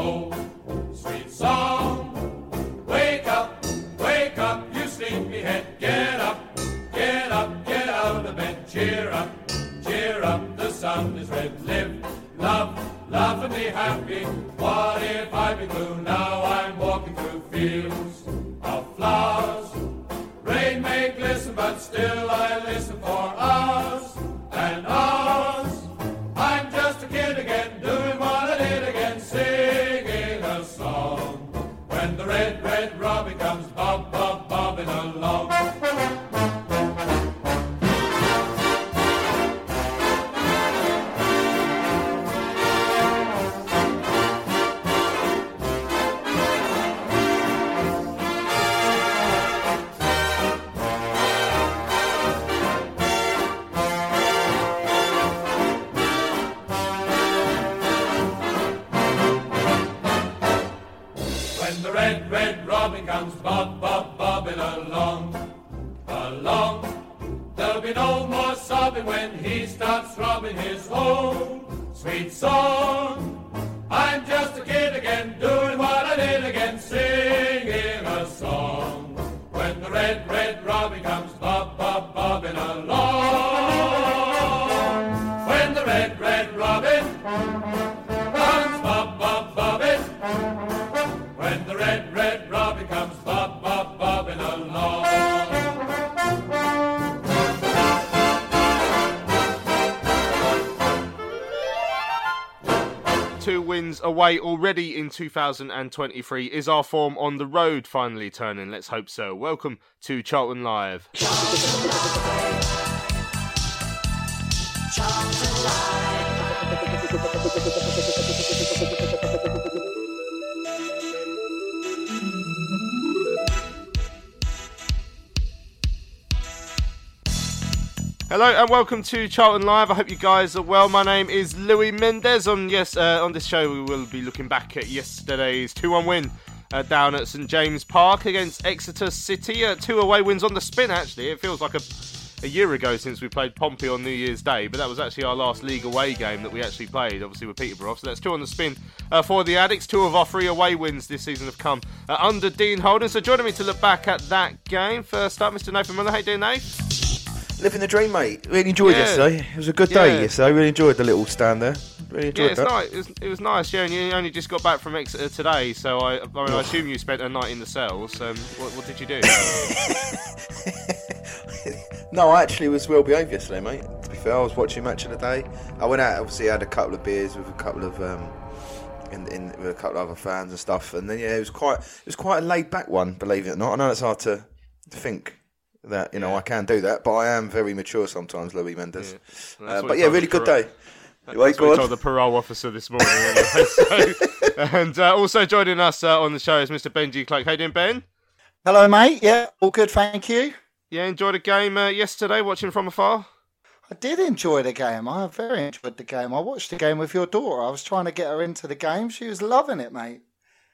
Old sweet song. Wake up, wake up, you sleepyhead, get up, get up, get out of the bed, cheer up, cheer up, the sun is red, live, love, laugh and be happy. What if I be blue? Now I'm walking through fields of flowers. Rain may glisten, but still I listen for hours sobbing when he starts throbbing his whole sweet song. I'm just a kid Away already in 2023. Is our form on the road finally turning? Let's hope so. Welcome to Charlton Live. Hello and welcome to Charlton Live. I hope you guys are well. My name is Louis Mendez. On yes, uh, on this show we will be looking back at yesterday's 2-1 win uh, down at St James Park against Exeter City. Uh, two away wins on the spin. Actually, it feels like a a year ago since we played Pompey on New Year's Day, but that was actually our last league away game that we actually played, obviously with Peterborough. So that's two on the spin uh, for the Addicts. Two of our three away wins this season have come uh, under Dean Holden. So joining me to look back at that game, first up, Mr. Nathan Miller. Hey, doing, Nate? Living the dream, mate. Really enjoyed Yeah. yesterday. It was a good day Yeah. yesterday. Really enjoyed the little stand there. Really Yeah, enjoyed it's that. nice. It was, it was nice. Yeah, and you only just got back from Exeter today, so I, I, mean, I assume you spent a night in the cells. Um, what, what did you do? No, I actually was well behaved yesterday, mate. To be fair, I was watching match of the day. I went out, obviously, had a couple of beers with a couple of um, in, in with a couple of other fans and stuff. And then yeah, it was quite it was quite a laid back one, believe it or not. I know it's hard to think that you know I can do that, but I am very mature sometimes, Louis Mendes. That's Uh, but yeah, really good parole- day. That's Wait, what go we told the parole officer this morning. Anyway. so, and uh, also joining us uh, on the show is Mr. Benji Clark. How you doing, Ben? Hello, mate. Yeah, all good, thank you. Yeah, enjoyed the game uh, yesterday, watching from afar. I did enjoy the game. I very enjoyed the game. I watched the game with your daughter. I was trying to get her into the game. She was loving it, mate.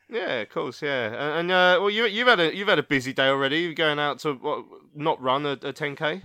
Yeah, of course, yeah. And, and uh, well, you you've had a you've had a busy day already. You're going out to what, not run a, a 10k.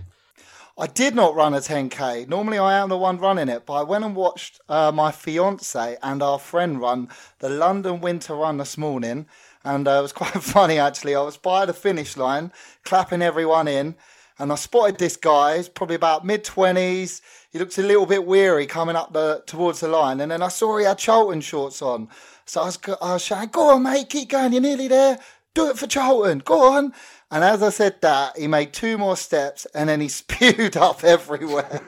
I did not run a 10k. Normally, I am the one running it, but I went and watched uh, my fiance and our friend run the London Winter Run this morning, and uh, it was quite funny actually. I was by the finish line, clapping everyone in, and I spotted this guy. He's probably about mid twenties. He looks a little bit weary coming up the towards the line, and then I saw he had Charlton shorts on. So I was, I was shouting, "Go on, mate, keep going. You're nearly there. Do it for Charlton. Go on." And as I said that, he made two more steps and then he spewed up everywhere.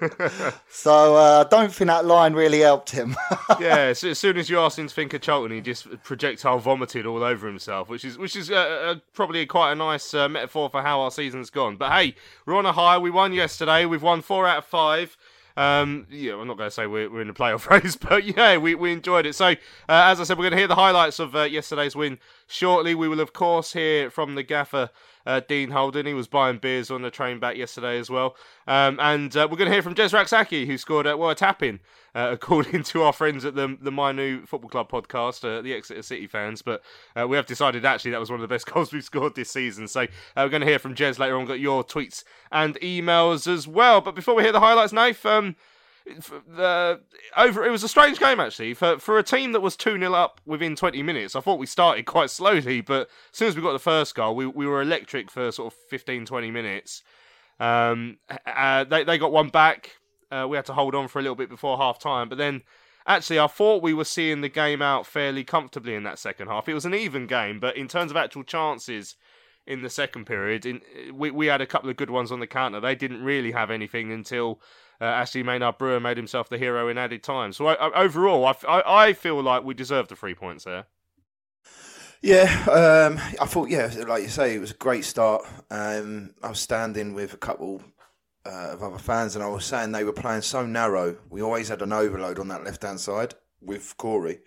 so uh, I don't think that line really helped him. yeah, so as soon as you asked him to think of Charlton, he just projectile vomited all over himself, which is which is uh, uh, probably quite a nice uh, metaphor for how our season's gone. But hey, we're on a high. We won yesterday. We've won four out of five. Um, yeah, I'm not going to say we're, we're in the playoff race, but yeah, we, we enjoyed it. So, uh, as I said, we're going to hear the highlights of uh, yesterday's win shortly. We will, of course, hear from the gaffer, uh, Dean Holden. He was buying beers on the train back yesterday as well. Um, and uh, we're going to hear from Jez Rak-Sakyi, who scored at well, a tap in, uh, according to our friends at the the My New Football Club podcast, uh, the Exeter City fans. But uh, we have decided actually that was one of the best goals we've scored this season. So we're going to hear from Jez later on. Got your tweets and emails as well. But before we hear the highlights, Nath, um, the over it was a strange game actually for for a team that was 2-0 up within 20 minutes. I thought we started quite slowly, but as soon as we got the first goal, we we were electric for sort of 15 20 minutes. Um, uh, they they got one back. Uh, we had to hold on for a little bit before half time, but then actually I thought we were seeing the game out fairly comfortably in that second half. It was an even game, but in terms of actual chances in the second period, in, we we had a couple of good ones on the counter. They didn't really have anything until uh, Ashley Maynard Brewer made himself the hero in added time. So I, I, overall, I, I, I, feel like we deserved the three points there. Yeah, um, I thought, yeah, like you say, it was a great start. Um, I was standing with a couple uh, of other fans, and I was saying they were playing so narrow. We always had an overload on that left hand side with Corey.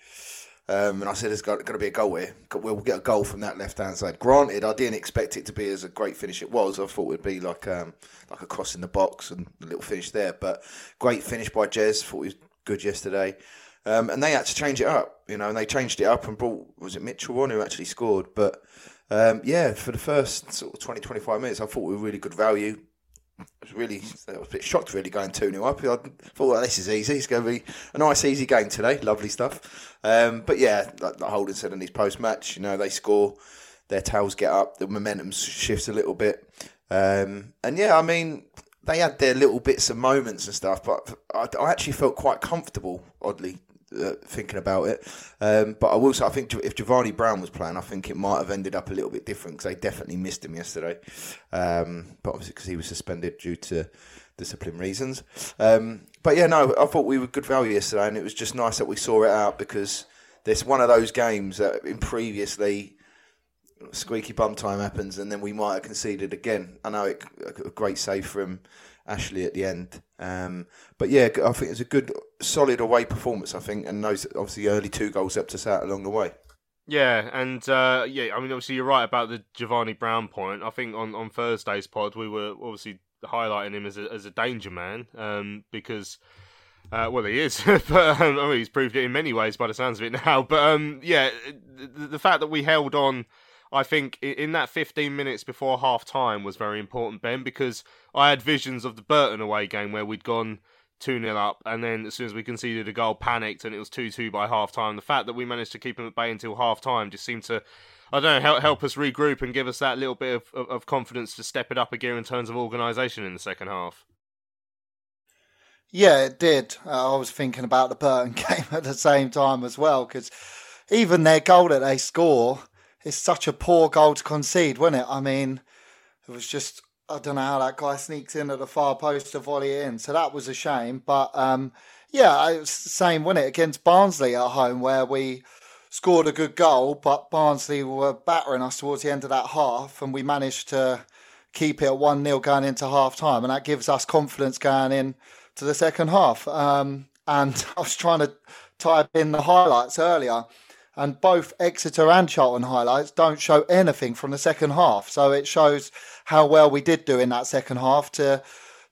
Um, and I said, there's got, got to be a goal here. We'll get a goal from that left hand side. Granted, I didn't expect it to be as a great finish it was. I thought it would be like um, like a cross in the box and a little finish there. But great finish by Jez. Thought he was good yesterday. Um, and they had to change it up, you know, and they changed it up and brought, was it Mitchell on who actually scored? But um, yeah, for the first sort of 20, 25 minutes, I thought we were really good value. I was really, I was a bit shocked really going 2 0 up. I thought, well, this is easy. It's going to be a nice, easy game today. Lovely stuff. Um, but yeah, like, like Holden said in his post match, you know, they score, their tails get up, the momentum shifts a little bit. Um, and yeah, I mean, they had their little bits of moments and stuff, but I, I actually felt quite comfortable, oddly, uh, thinking about it. Um, but I will say, I think if Jevani Brown was playing, I think it might have ended up a little bit different because they definitely missed him yesterday. Um, but obviously, because he was suspended due to discipline reasons. Um, but yeah, no, I thought we were good value yesterday, and it was just nice that we saw it out because there's one of those games that in previously squeaky bum time happens, and then we might have conceded again. I know it, a great save from Ashley at the end. Um, but yeah, I think it's a good, solid away performance. I think, and those obviously early two goals helped us out along the way. Yeah, and uh, yeah, I mean, obviously you're right about the Jevani Brown point. I think on, on Thursday's pod we were obviously highlighting him as a as a danger man um, because. Uh, well, he is, but um, I mean, he's proved it in many ways by the sounds of it now. But um, yeah, the, the fact that we held on I think in that 15 minutes before half time was very important, Ben, because I had visions of the Burton away game where we'd gone 2 0 up, and then as soon as we conceded a goal, panicked, and it was 2 2 by half time. The fact that we managed to keep them at bay until half time just seemed to, I don't know, help, help us regroup and give us that little bit of, of, of confidence to step it up a gear in terms of organisation in the second half. Yeah, it did. Uh, I was thinking about the Burton game at the same time as well, because even their goal that they score it's such a poor goal to concede, wasn't it? I mean, it was just I don't know how that guy sneaks in at the far post to volley in. So that was a shame. But um, yeah, it was the same, wasn't it, against Barnsley at home where we scored a good goal, but Barnsley were battering us towards the end of that half, and we managed to keep it at one 0 going into half time, and that gives us confidence going in to the second half. Um, and I was trying to type in the highlights earlier and both Exeter and Charlton highlights don't show anything from the second half. So it shows how well we did do in that second half to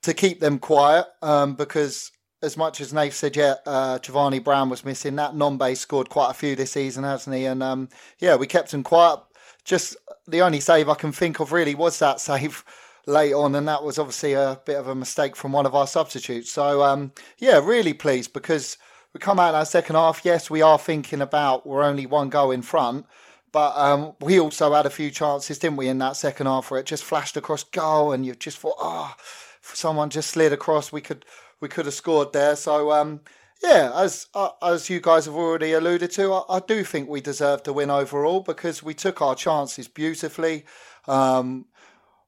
to keep them quiet. Um, because as much as Nate said, yeah, uh, Jevani Brown was missing. That Nombe scored quite a few this season, hasn't he? And um, yeah, we kept him quiet. Just the only save I can think of really was that save late on, and that was obviously a bit of a mistake from one of our substitutes. So um, yeah, really pleased because we come out in our second half. Yes, we are thinking about we're only one goal in front, but um, we also had a few chances, didn't we, in that second half where it just flashed across goal, and you just thought, ah, oh, someone just slid across, we could we could have scored there. So um, yeah, as uh, as you guys have already alluded to, I, I, do think we deserve to win overall because we took our chances beautifully. Um,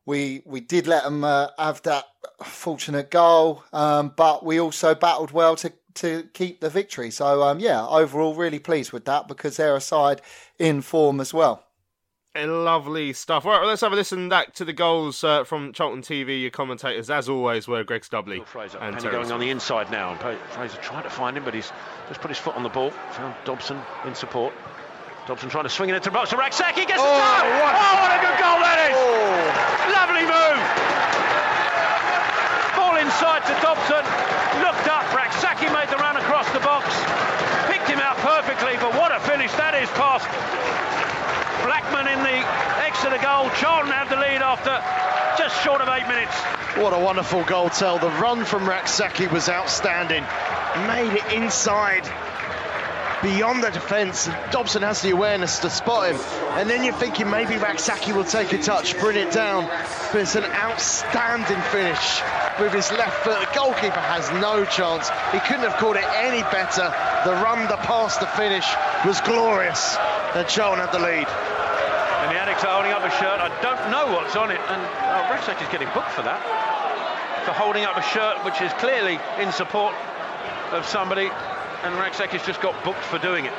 we we did let them uh, have that fortunate goal, um, but we also battled well to to keep the victory. So um, yeah, overall really pleased with that because they're a side in form as well. Lovely stuff. All right, well, let's have a listen back to the goals uh, from Charlton TV. Your commentators, as always, were Greg Stubley Fraser. and Penny Terry going on the inside now. And Fraser trying to find him, but he's just put his foot on the ball. Found Dobson in support. Dobson trying to swing it into the box. Rak-Sakyi gets Oh, the touch. what- Oh, what a good goal that is! Lovely move. Ball inside to Dobson. Looked up. Rak-Sakyi made the run across the box. Picked him out perfectly, but what a finish that is past Blackman in the Exeter goal. Charlton have the lead after just short of eight minutes. What a wonderful goal tell. The run from Rak-Sakyi was outstanding. Made it inside, beyond the defence. Dobson has the awareness to spot him. And then you're thinking maybe Rak-Sakyi will take a touch, bring it down. But it's an outstanding finish with his left foot. The goalkeeper has no chance. He couldn't have caught it any better. The run, the pass, the finish was glorious. And Charlton had the lead. And the addicts are holding up a shirt. I don't know what's on it. And Rak-Sakyi is getting booked for that. For holding up a shirt which is clearly in support of somebody. And Rak-Sakyi has just got booked for doing it.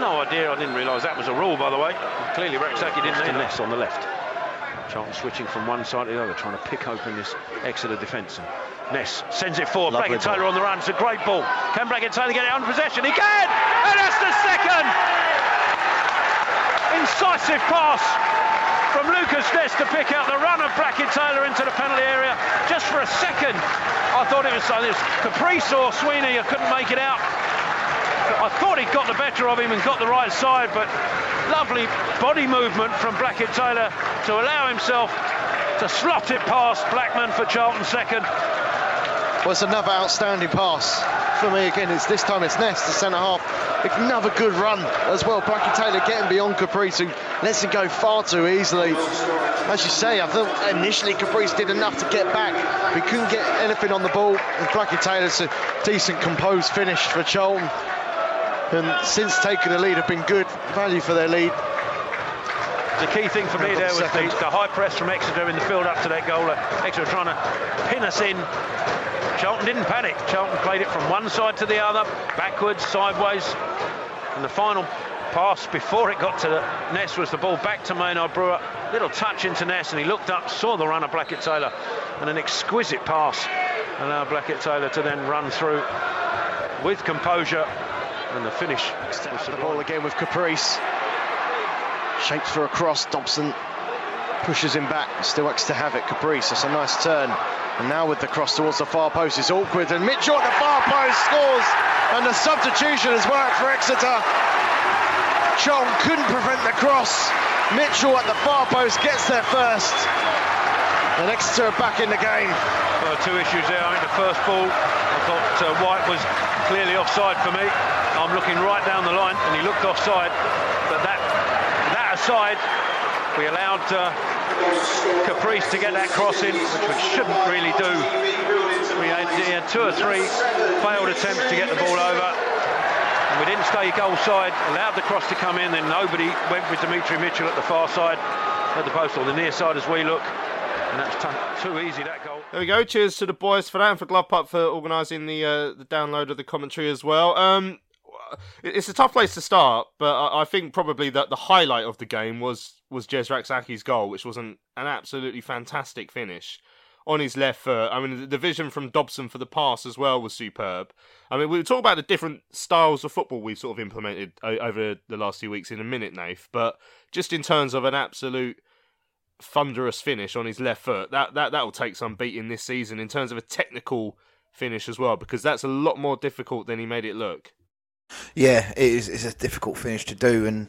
No idea. I didn't realise that was a rule, by the way. Clearly, Rak-Sakyi didn't need Ness on the left. Charlton switching from one side to the other, trying to pick open this Exeter defence. Ness sends it forward. Lovely Blackett Taylor on the run. It's a great ball. Can Blackett Taylor get it on possession? He can! And that's the second! Incisive pass from Lucas Ness to pick out the run of Blackett Taylor into the penalty area. Just for a second, I thought it was, it was Caprice or Sweeney. I couldn't make it out. I thought he'd got the better of him and got the right side, but lovely body movement from Blackett Taylor to allow himself to slot it past Blackman for Charlton second. Well, another outstanding pass for me again. It's this time it's Ness, the centre half. Another good run as well. Blackett Taylor getting beyond Caprice, who lets him go far too easily. As you say, I thought initially Caprice did enough to get back. We couldn't get anything on the ball. And Blackett Taylor's a decent composed finish for Charlton. And since taking the lead, have been good value for their lead. The key thing for me there was the, the high press from Exeter in the field up to that goal. Exeter trying to pin us in. Charlton didn't panic. Charlton played it from one side to the other, backwards, sideways. And the final pass before it got to Ness was the ball back to Maynard Brewer. Little touch into Ness, and he looked up, saw the runner Blackett Taylor, and an exquisite pass. Allowed Blackett Taylor to then run through with composure, and the finish was The ball again with Caprice. Shapes for a cross. Dobson pushes him back. Still Exeter have it. Caprice. That's a nice turn. And now with the cross towards the far post, it's awkward. And Mitchell at the far post scores. And the substitution has worked for Exeter. Charlton couldn't prevent the cross. Mitchell at the far post gets there first. And Exeter are back in the game. Well, two issues there. I think the first ball, I thought uh, White was clearly offside for me. I'm looking right down the line, and he looked offside. But that that aside, we allowed uh, Caprice to get that cross in, which we shouldn't really do. We had, had two or three failed attempts to get the ball over. And we didn't stay goal side, allowed the cross to come in, then nobody went with Demetri Mitchell at the far side, at the post or the near side as we look. And that's t- too easy, that goal. There we go. Cheers to the boys for that, and for Glovepup for organising the uh, the download of the commentary as well. Um, it's a tough place to start, but I, think probably that the highlight of the game was was Jez Rak-Sakyi's goal, which was an, an absolutely fantastic finish on his left foot. I mean, the, the vision from Dobson for the pass as well was superb. I mean, we'll talk about the different styles of football we've sort of implemented over the last few weeks in a minute, Nath. But just in terms of an absolute thunderous finish on his left foot. That that that will take some beating this season in terms of a technical finish as well, because that's a lot more difficult than he made it look. Yeah, it is. It's a difficult finish to do, and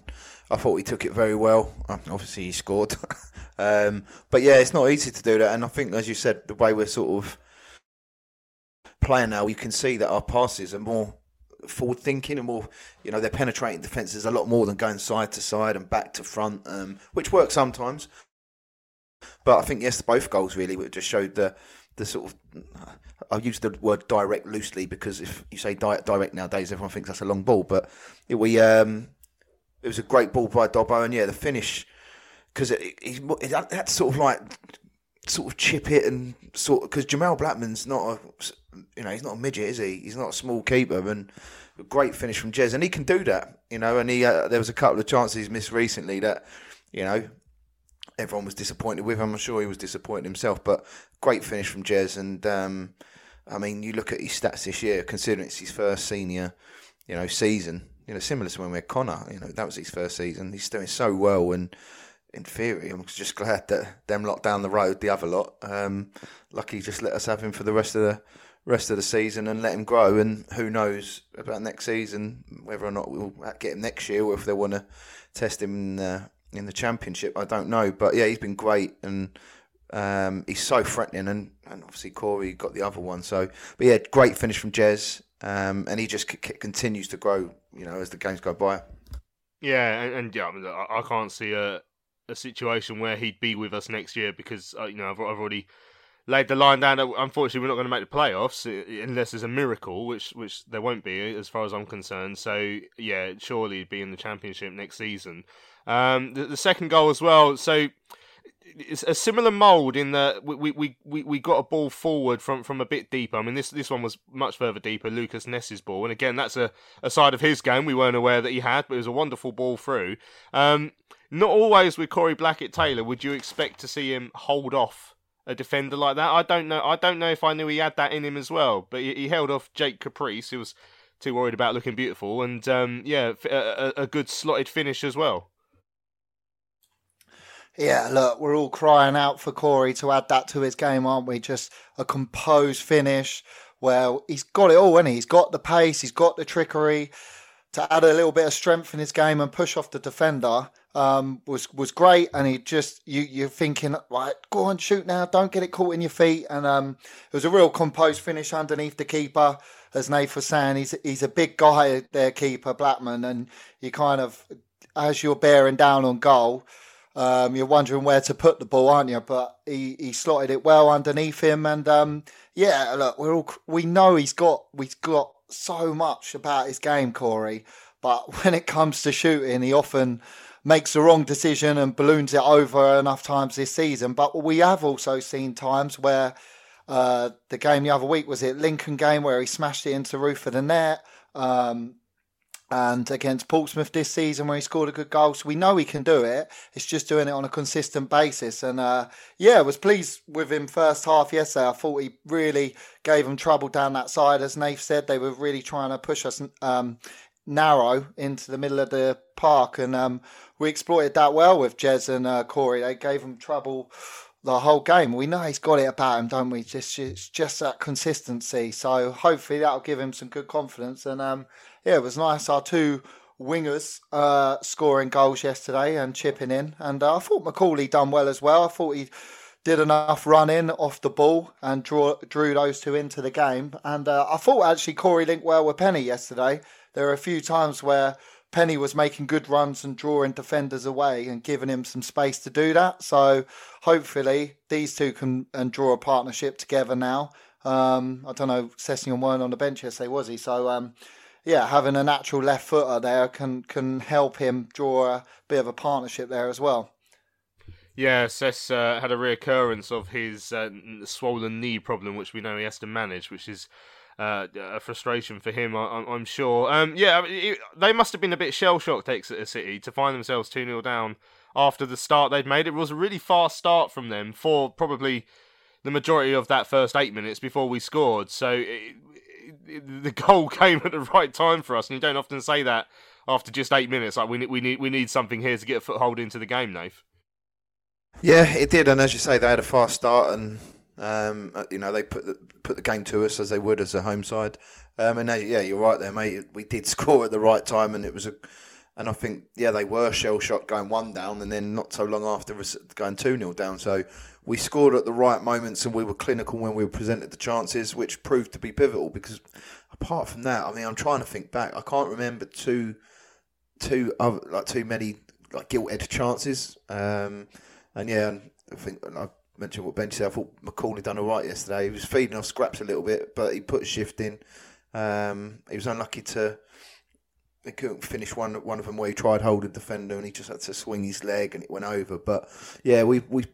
I thought he took it very well. Uh, Obviously, he scored, um, but yeah, it's not easy to do that. And I think, as you said, the way we're sort of playing now, you can see that our passes are more forward thinking and more, you know, they're penetrating defences a lot more than going side to side and back to front, um, which works sometimes. But I think yes, both goals really just showed the the sort of. I use the word direct loosely because if you say di- direct nowadays, everyone thinks that's a long ball. But it, we um, it was a great ball by Dobbo, and yeah, the finish because he's that sort of like sort of chip it and sort because Jamal Blackman's not a you know he's not a midget, is he? He's not a small keeper and great finish from Jez, and he can do that, you know. And he uh, there was a couple of chances missed recently that you know everyone was disappointed with. I'm sure he was disappointed himself, but great finish from Jez. And um, I mean, you look at his stats this year, considering it's his first senior, you know, season. You know, similar to when we had Connor. You know, that was his first season. He's doing so well, and in theory, I'm just glad that them lot down the road, the other lot, um, lucky just let us have him for the rest of the rest of the season and let him grow. And who knows about next season, whether or not we'll get him next year, or if they want to test him in the, in the championship, I don't know. But yeah, he's been great and. Um, he's so threatening, and, and obviously Corey got the other one. So, but yeah, great finish from Jez, um, and he just c- continues to grow. You know, as the games go by. Yeah, and, and yeah, I, mean, I, I can't see a a situation where he'd be with us next year because uh, you know I've, I've already laid the line down unfortunately we're not going to make the playoffs unless there's a miracle, which which there won't be as far as I'm concerned. So yeah, surely be in the championship next season. Um, the, the second goal as well. So it's a similar mould in that we, we, we, we got a ball forward from, from a bit deeper. I mean, this this one was much further deeper, Lucas Ness's ball. And again, that's a, a side of his game we weren't aware that he had, but it was a wonderful ball through. Um, not always with Corey Blackett Taylor would you expect to see him hold off a defender like that. I don't know. I don't know if I knew he had that in him as well. But he, he held off Jake Caprice, who was too worried about looking beautiful, and um, yeah, a, a, good slotted finish as well. Yeah, look, we're all crying out for Corey to add that to his game, aren't we? Just a composed finish. Well, he's got it all, and he? he's got the pace, he's got the trickery to add a little bit of strength in his game and push off the defender um, was was great, and he just you you're thinking right, go on, shoot now, don't get it caught in your feet, and um, it was a real composed finish underneath the keeper. As Nath was saying, he's he's a big guy, their keeper Blackman, and you kind of as you're bearing down on goal, um, you're wondering where to put the ball, aren't you? But he, he slotted it well underneath him, and um, yeah, look, we're all we know he's got we've got so much about his game, Corey. But when it comes to shooting, he often makes the wrong decision and balloons it over enough times this season. But we have also seen times where uh, the game the other week was it Lincoln game where he smashed it into the roof of the net. Um, and against Portsmouth this season where he scored a good goal. So we know he can do it. It's just doing it on a consistent basis. And uh, yeah, I was pleased with him first half yesterday. I thought he really gave them trouble down that side. As Nath said, they were really trying to push us um, narrow into the middle of the park. And um, we exploited that well with Jez and uh, Corey. They gave him trouble the whole game. We know he's got it about him, don't we? Just it's just that consistency. So hopefully that'll give him some good confidence. And um, yeah, it was nice. Our two wingers uh, scoring goals yesterday and chipping in. And uh, I thought McCauley done well as well. I thought he did enough running off the ball and draw, drew those two into the game. And uh, I thought actually Corey linked well with Penny yesterday. There were a few times where Penny was making good runs and drawing defenders away and giving him some space to do that. So hopefully these two can and draw a partnership together now. Um, I don't know, Sessegnon weren't on the bench yesterday, was he? So um, yeah, having a natural left footer there can can help him draw a bit of a partnership there as well. Yeah, Sess uh, had a reoccurrence of his uh, swollen knee problem, which we know he has to manage, which is uh, a frustration for him, I, am sure. Um, yeah, it, they must have been a bit shell shocked, Exeter City, to find themselves 2 0 down after the start they'd made. It was a really fast start from them for probably the majority of that first eight minutes before we scored. So it, the goal came at the right time for us, and you don't often say that after just eight minutes. Like we need, we need, we need something here to get a foothold into the game, Nath. Yeah, it did, and as you say, they had a fast start, and um, you know, they put the, put the game to us as they would as a home side. Um, and they, yeah, you're right there, mate. We did score at the right time, and it was a. And I think, yeah, they were shell shocked going one down, and then not so long after going two 0 down. So we scored at the right moments, and we were clinical when we were presented the chances, which proved to be pivotal. Because apart from that, I mean, I'm trying to think back. I can't remember too, too other, like too many like gilt edged chances. Um, and yeah, I think I mentioned what Ben said. I thought McCauley done all right yesterday. He was feeding off scraps a little bit, but he put a shift in. Um, he was unlucky to he couldn't finish one one of them where he tried holding defender and he just had to swing his leg and it went over. But yeah, we we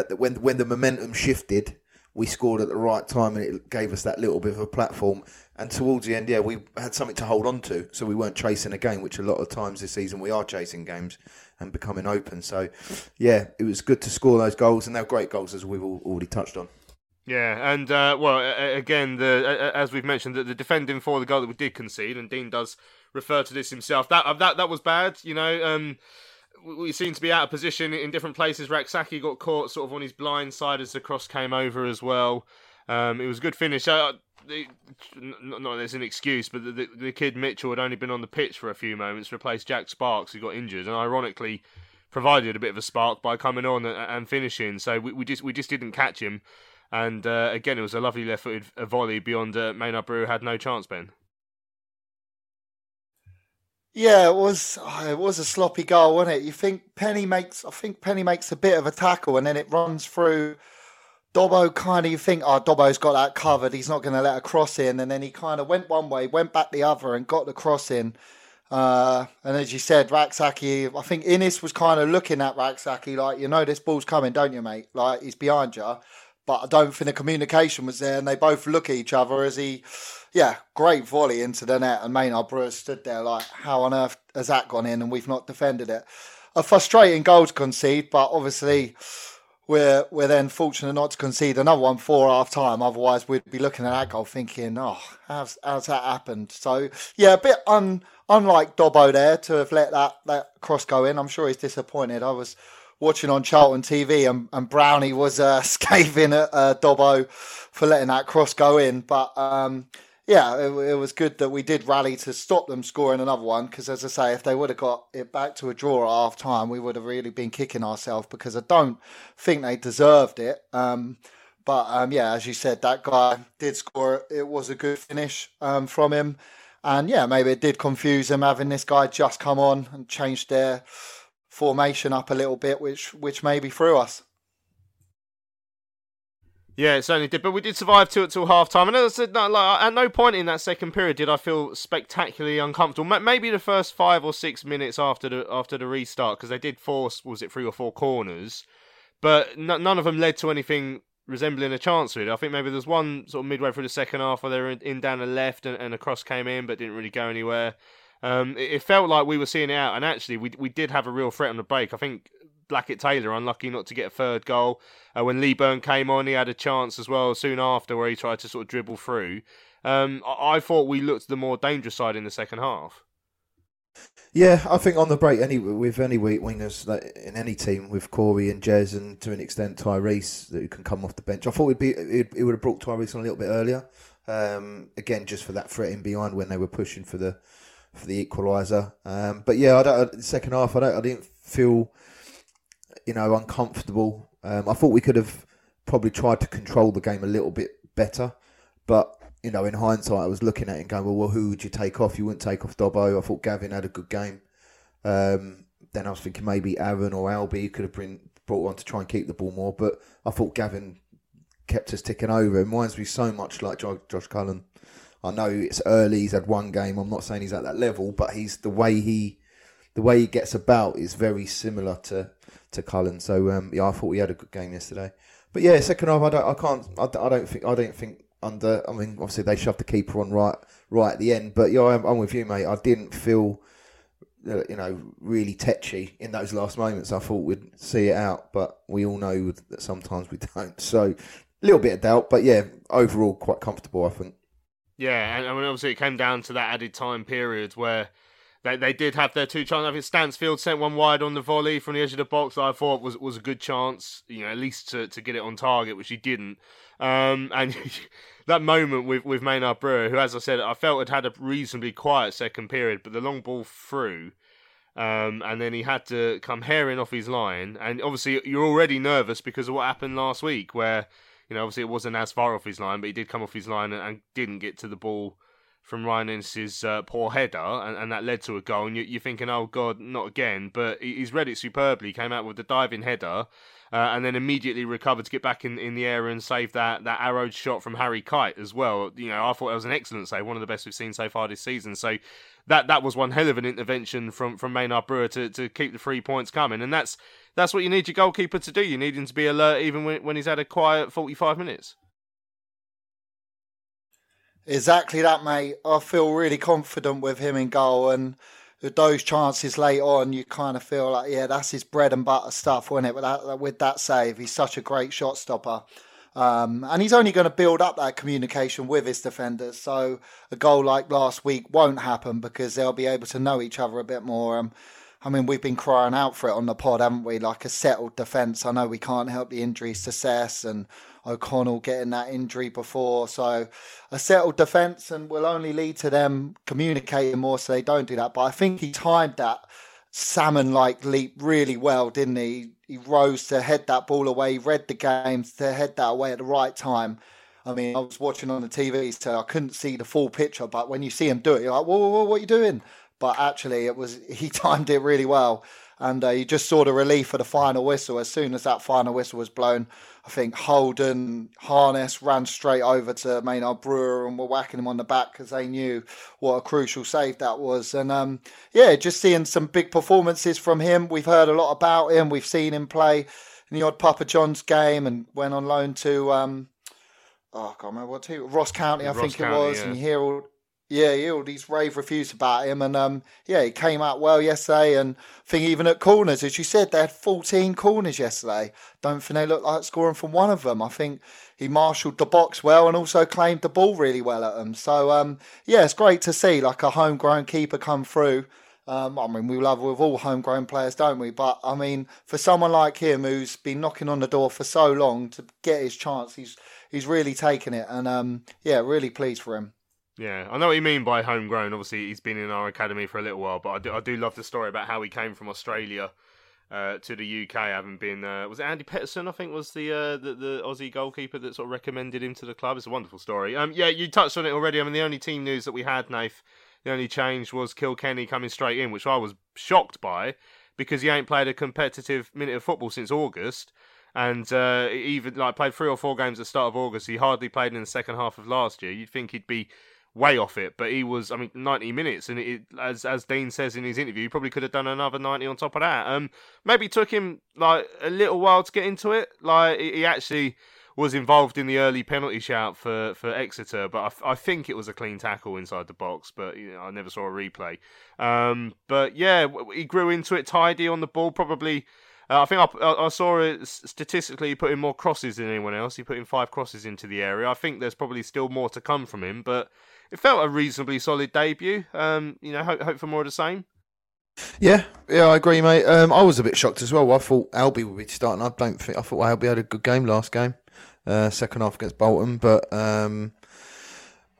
at the, when when the momentum shifted, we scored at the right time and it gave us that little bit of a platform. And towards the end, yeah, we had something to hold on to, so we weren't chasing a game, which a lot of times this season we are chasing games and becoming open. So yeah, it was good to score those goals, and they're great goals as we've already touched on. Yeah, and uh, well, again, the as we've mentioned, that the defending for the goal that we did concede, and Dean does refer to this himself. That that that was bad. You know, um, we seem to be out of position in different places. Rak-Sakyi got caught sort of on his blind side as the cross came over as well. Um, it was a good finish. Uh, the, not, not there's an excuse, but the, the, the, kid Mitchell had only been on the pitch for a few moments, replaced Jack Sparkes, who got injured, and ironically provided a bit of a spark by coming on and, and finishing. So we, we, just we just didn't catch him. And uh, again, it was a lovely left-footed volley beyond uh, Maynard Brewer had no chance. Ben. Yeah, it was. Oh, it was a sloppy goal, wasn't it? You think Penny makes? I think Penny makes a bit of a tackle, and then it runs through Dobbo kind of, you think, oh, Dobbo's got that covered. He's not going to let a cross in. And then he kind of went one way, went back the other, and got the cross in. Uh, and as you said, Rak-Sakyi, I think Inniss was kind of looking at Rak-Sakyi like, you know, this ball's coming, don't you, mate? Like, he's behind you. But I don't think the communication was there. And they both look at each other as he, yeah, great volley into the net. And Maynard Brewer stood there like, how on earth has that gone in? And we've not defended it. A frustrating goal to concede, but obviously we're we're then fortunate not to concede another one for half time. Otherwise, we'd be looking at that goal thinking, "Oh, how's how's that happened?" So yeah, a bit un, unlike Dobbo there to have let that that cross go in. I'm sure he's disappointed. I was watching on Charlton TV and, and Brownie was uh, scathing at uh, Dobbo for letting that cross go in, but. Um, yeah, it, it, was good that we did rally to stop them scoring another one. Because as I say, if they would have got it back to a draw at half time, we would have really been kicking ourselves. Because I don't think they deserved it. Um, but um, yeah, as you said, that guy did score. It was a good finish um, from him, and yeah, maybe it did confuse them having this guy just come on and changed their formation up a little bit, which which maybe threw us. Yeah, it certainly did. But we did survive to it till half time. And as I said, no, like, at no point in that second period did I feel spectacularly uncomfortable. Maybe the first five or six minutes after the after the restart, because they did force was it three or four corners, but n- none of them led to anything resembling a chance. Really, I think maybe there's one sort of midway through the second half where they were in, in down the left and, and a cross came in, but didn't really go anywhere. Um, it, it, felt like we were seeing it out, and actually we we did have a real threat on the break. I think Blackett Taylor unlucky not to get a third goal. Uh, when Leaburn came on, he had a chance as well soon after where he tried to sort of dribble through. Um, I-, I thought we looked the more dangerous side in the second half. Yeah, I think on the break, any with any weak wingers like, in any team, with Corey and Jez, and to an extent Tyreece, that can come off the bench. I thought it'd be it, it would have brought Tyreece on a little bit earlier. Um, again, just for that threat in behind when they were pushing for the for the equaliser. Um, but yeah, I don't. Second half, I don't. I didn't feel you know, uncomfortable. Um, I thought we could have probably tried to control the game a little bit better, but you know, in hindsight, I was looking at it and going, well, well who would you take off? You wouldn't take off Dobbo. I thought Gavin had a good game. Um, then I was thinking maybe Aaron or Albie could have been brought on to try and keep the ball more, but I thought Gavin kept us ticking over. It reminds me so much like Josh Cullen. I know it's early; he's had one game. I'm not saying he's at that level, but he's the way he, the way he gets about is very similar to to Cullen. So um, yeah, I thought we had a good game yesterday. But yeah, second half, I don't, I can't, I, I don't think, I don't think under. I mean, obviously they shoved the keeper on right, right at the end. But yeah, I'm, I'm with you, mate. I didn't feel, uh, you know, really tetchy in those last moments. I thought we'd see it out, but we all know that sometimes we don't. So a little bit of doubt, but yeah, overall quite comfortable. I think. Yeah, and I mean, obviously it came down to that added time period where they they did have their two chances. I think Stansfield sent one wide on the volley from the edge of the box. I thought was was a good chance, you know, at least to, to get it on target, which he didn't. Um, and that moment with with Maynard Brewer, who, as I said, I felt had had a reasonably quiet second period, but the long ball through. Um, and then he had to come herring off his line, and obviously you're already nervous because of what happened last week, where you know obviously it wasn't as far off his line, but he did come off his line and, and didn't get to the ball from Ryan Inniss's uh, poor header, and, and, that led to a goal. And you, are thinking, oh God, not again. But he's read it superbly. Came out with the diving header, uh, and then immediately recovered to get back in, in the air and save that that arrowed shot from Harry Kite as well. You know, I thought it was an excellent save, one of the best we've seen so far this season. So that that was one hell of an intervention from from Maynard Brewer to, to keep the three points coming, and that's that's what you need your goalkeeper to do. You need him to be alert even when, when he's had a quiet 45 minutes. Exactly that, mate. I feel really confident with him in goal, and those chances late on, you kind of feel like, yeah, that's his bread and butter stuff, wasn't it? With that, with that save, he's such a great shot stopper. Um, and he's only going to build up that communication with his defenders. So a goal like last week won't happen because they'll be able to know each other a bit more. Um, I mean, we've been crying out for it on the pod, haven't we? Like a settled defence. I know we can't help the injuries to Sess and O'Connell getting that injury before. So a settled defence and will only lead to them communicating more so they don't do that. But I think he timed that salmon like leap really well, didn't he? He rose to head that ball away, read the game to head that away at the right time. I mean, I was watching on the TV, so I couldn't see the full picture. But when you see him do it, you're like, whoa, whoa, whoa what are you doing? but actually it was he timed it really well and uh, you just saw the relief of the final whistle as soon as that final whistle was blown i think holden harness ran straight over to maynard brewer and were whacking him on the back because they knew what a crucial save that was and um, yeah just seeing some big performances from him we've heard a lot about him we've seen him play in the odd papa john's game and went on loan to um, oh, I can't remember what team. Ross County, I Ross think County, it was. yeah. And you hear all yeah, he all these rave reviews about him, and um, yeah, he came out well yesterday. And I think even at corners, as you said, they had 14 corners yesterday. Don't think they looked like scoring from one of them. I think he marshalled the box well and also claimed the ball really well at them. So um, yeah, it's great to see like a homegrown keeper come through. Um, I mean, we love with all homegrown players, don't we? But I mean, for someone like him who's been knocking on the door for so long to get his chance, he's he's really taken it, and um, yeah, really pleased for him. Yeah, I know what you mean by homegrown. Obviously, he's been in our academy for a little while, but I do, I do love the story about how he came from Australia uh, to the UK, having been uh, was it Andy Petterson? I think was the, uh, the the Aussie goalkeeper that sort of recommended him to the club. It's a wonderful story. Um, yeah, you touched on it already. I mean, the only team news that we had, Nath, the only change was Kilkenny coming straight in, which I was shocked by because he ain't played a competitive minute of football since August and uh, even like played three or four games at the start of August. He hardly played in the second half of last year. You'd think he'd be way off it, but he was, I mean, 90 minutes, and it, as as Dean says in his interview, he probably could have done another 90 on top of that. Um, maybe took him like a little while to get into it. Like he actually was involved in the early penalty shout for, for Exeter, but I, I think it was a clean tackle inside the box, but you know, I never saw a replay. Um, but yeah, he grew into it tidy on the ball, probably. Uh, I think I, I, saw it statistically he put in more crosses than anyone else. He put in five crosses into the area. I think there's probably still more to come from him, but it felt a reasonably solid debut. Um, you know, hope, hope for more of the same. Yeah, yeah, I agree, mate. Um, I was a bit shocked as well. I thought Albie would be starting. I don't think I thought Albie had a good game last game, uh, second half against Bolton, but um,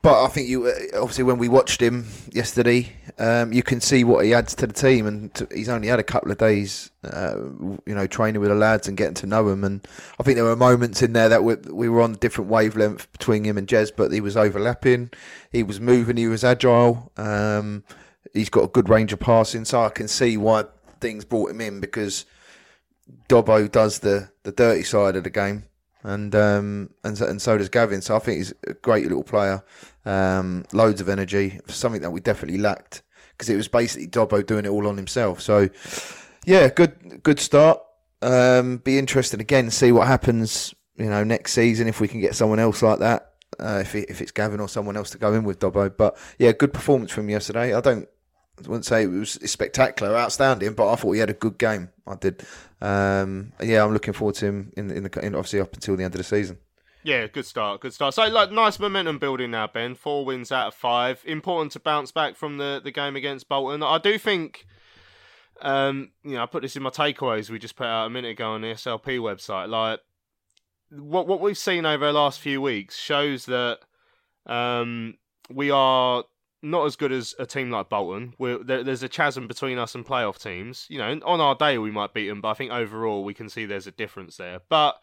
but I think you uh, obviously when we watched him yesterday, um, you can see what he adds to the team, and to, he's only had a couple of days, uh, you know, training with the lads and getting to know them. And I think there were moments in there that we, we were on different wavelength between him and Jez, but he was overlapping, he was moving, he was agile. Um, he's got a good range of passing, so I can see why things brought him in because Dobbo does the the dirty side of the game and um, and so, and so does Gavin. So I think he's a great little player. Um, loads of energy, something that we definitely lacked because it was basically Dobbo doing it all on himself. So yeah, good good start. Um, be interested again, to see what happens. You know, next season if we can get someone else like that. Uh, if it, if it's Gavin or someone else to go in with Dobbo, but yeah, good performance from yesterday. I don't I wouldn't say it was spectacular, outstanding, but I thought he had a good game. I did. Um, yeah, I'm looking forward to him in, in the in obviously up until the end of the season. Yeah, good start, good start. So, like, nice momentum building now, Ben. Four wins out of five. Important to bounce back from the, the game against Bolton. I do think, um, you know, I put this in my takeaways we just put out a minute ago on the SLP website. Like, what what we've seen over the last few weeks shows that um, we are not as good as a team like Bolton. There, there's a chasm between us and playoff teams. You know, on our day we might beat them, but I think overall we can see there's a difference there. But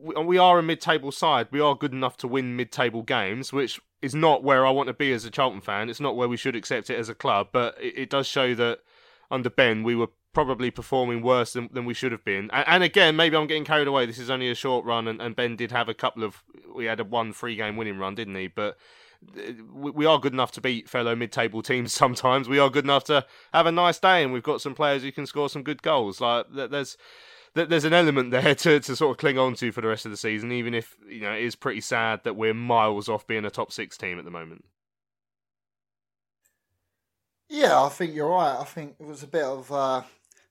we are a mid-table side. We are good enough to win mid-table games, which is not where I want to be as a Charlton fan. It's not where we should accept it as a club, but it, it does show that under Ben we were probably performing worse than, than we should have been. And, and, again, maybe I'm getting carried away. This is only a short run, and, and Ben did have a couple of. We had a one three-game winning run, didn't he? But uh, we are good enough to beat fellow mid-table teams sometimes. We are good enough to have a nice day, and we've got some players who can score some good goals. Like there's there's an element there to, to sort of cling on to for the rest of the season, even if you know it is pretty sad that we're miles off being a top six team at the moment. Yeah, I think you're right. I think it was a bit of uh,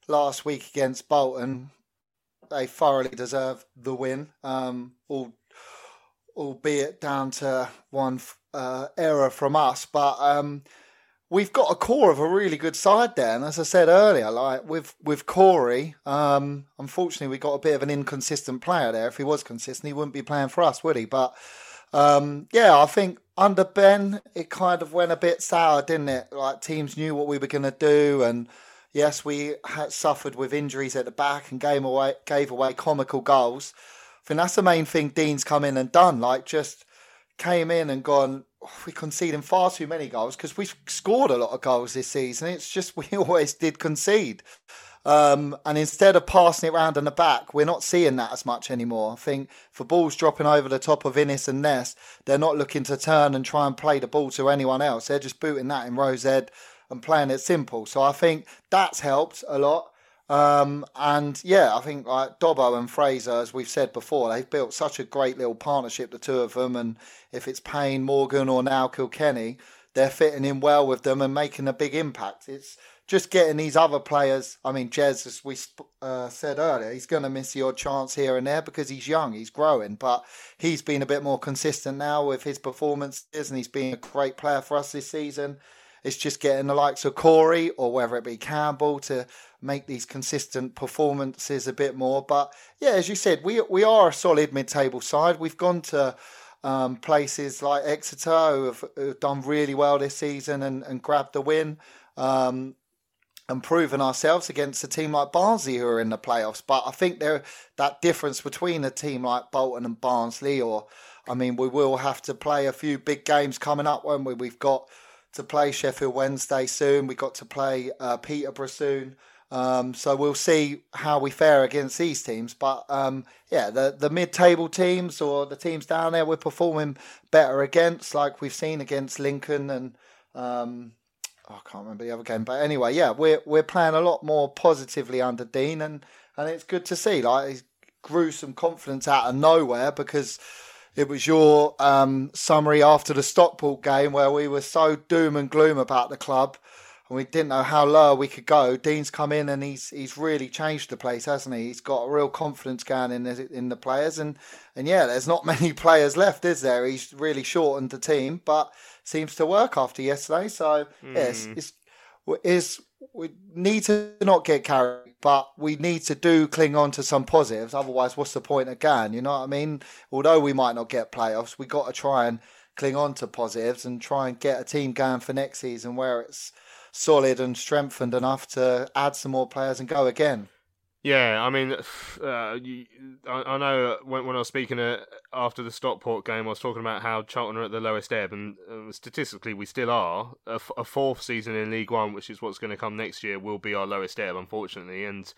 last week against Bolton. They thoroughly deserve the win, um, all, albeit down to one uh, error from us. But um, we've got a core of a really good side there. And as I said earlier, like with with Corey, um, unfortunately we got a bit of an inconsistent player there. If he was consistent, he wouldn't be playing for us, would he? But um, yeah, I think under Ben it kind of went a bit sour, didn't it? Like teams knew what we were going to do, and yes, we had suffered with injuries at the back and gave away gave away comical goals. I think that's the main thing Dean's come in and done. Like just came in and gone, oh, we conceding far too many goals because we've scored a lot of goals this season. It's just we always did concede. Um, and instead of passing it around in the back, we're not seeing that as much anymore. I think for balls dropping over the top of Inniss and Ness, they're not looking to turn and try and play the ball to anyone else. They're just booting that in Rose Ed and playing it simple. So I think that's helped a lot. Um, and yeah, I think like Dobbo and Fraser, as we've said before, they've built such a great little partnership, the two of them. And if it's Payne, Morgan, or now Kilkenny, they're fitting in well with them and making a big impact. It's just getting these other players. I mean, Jez, as we uh, said earlier, he's going to miss odd chance here and there because he's young, he's growing, but he's been a bit more consistent now with his performances, and he's been a great player for us this season. It's just getting the likes of Corey or whether it be Campbell to make these consistent performances a bit more. But yeah, as you said, we we are a solid mid-table side. We've gone to um, places like Exeter who have, who have, done really well this season and, and grabbed the win. Um, and proven ourselves against a team like Barnsley who are in the playoffs. But I think there that difference between a team like Bolton and Barnsley, or I mean, we will have to play a few big games coming up when we? We've got to play Sheffield Wednesday soon. We've got to play uh, Peterborough soon. Um, so we'll see how we fare against these teams. But um, yeah, the the mid table teams or the teams down there we're performing better against, like we've seen against Lincoln and um, oh, I can't remember the other game. But anyway, yeah, we're we're playing a lot more positively under Dean, and and it's good to see. Like he grew some confidence out of nowhere because it was your um, summary after the Stockport game where we were so doom and gloom about the club and we didn't know how low we could go. Dean's come in and he's he's really changed the place, hasn't he? He's got a real confidence going in the, in the players, and and yeah, there's not many players left, is there? He's really shortened the team, but seems to work after yesterday. So mm. yes, it's, it's we need to not get carried, but we need to do cling on to some positives. Otherwise, what's the point again? You know what I mean? Although we might not get playoffs, we got to try and cling on to positives and try and get a team going for next season where it's solid and strengthened enough to add some more players and go again. Yeah, I mean, uh, I, I, know when, when I was speaking uh, after the Stockport game, I was talking about how Charlton are at the lowest ebb, and uh, statistically, we still are. A, a, fourth season in League One, which is what's going to come next year, will be our lowest ebb, unfortunately. And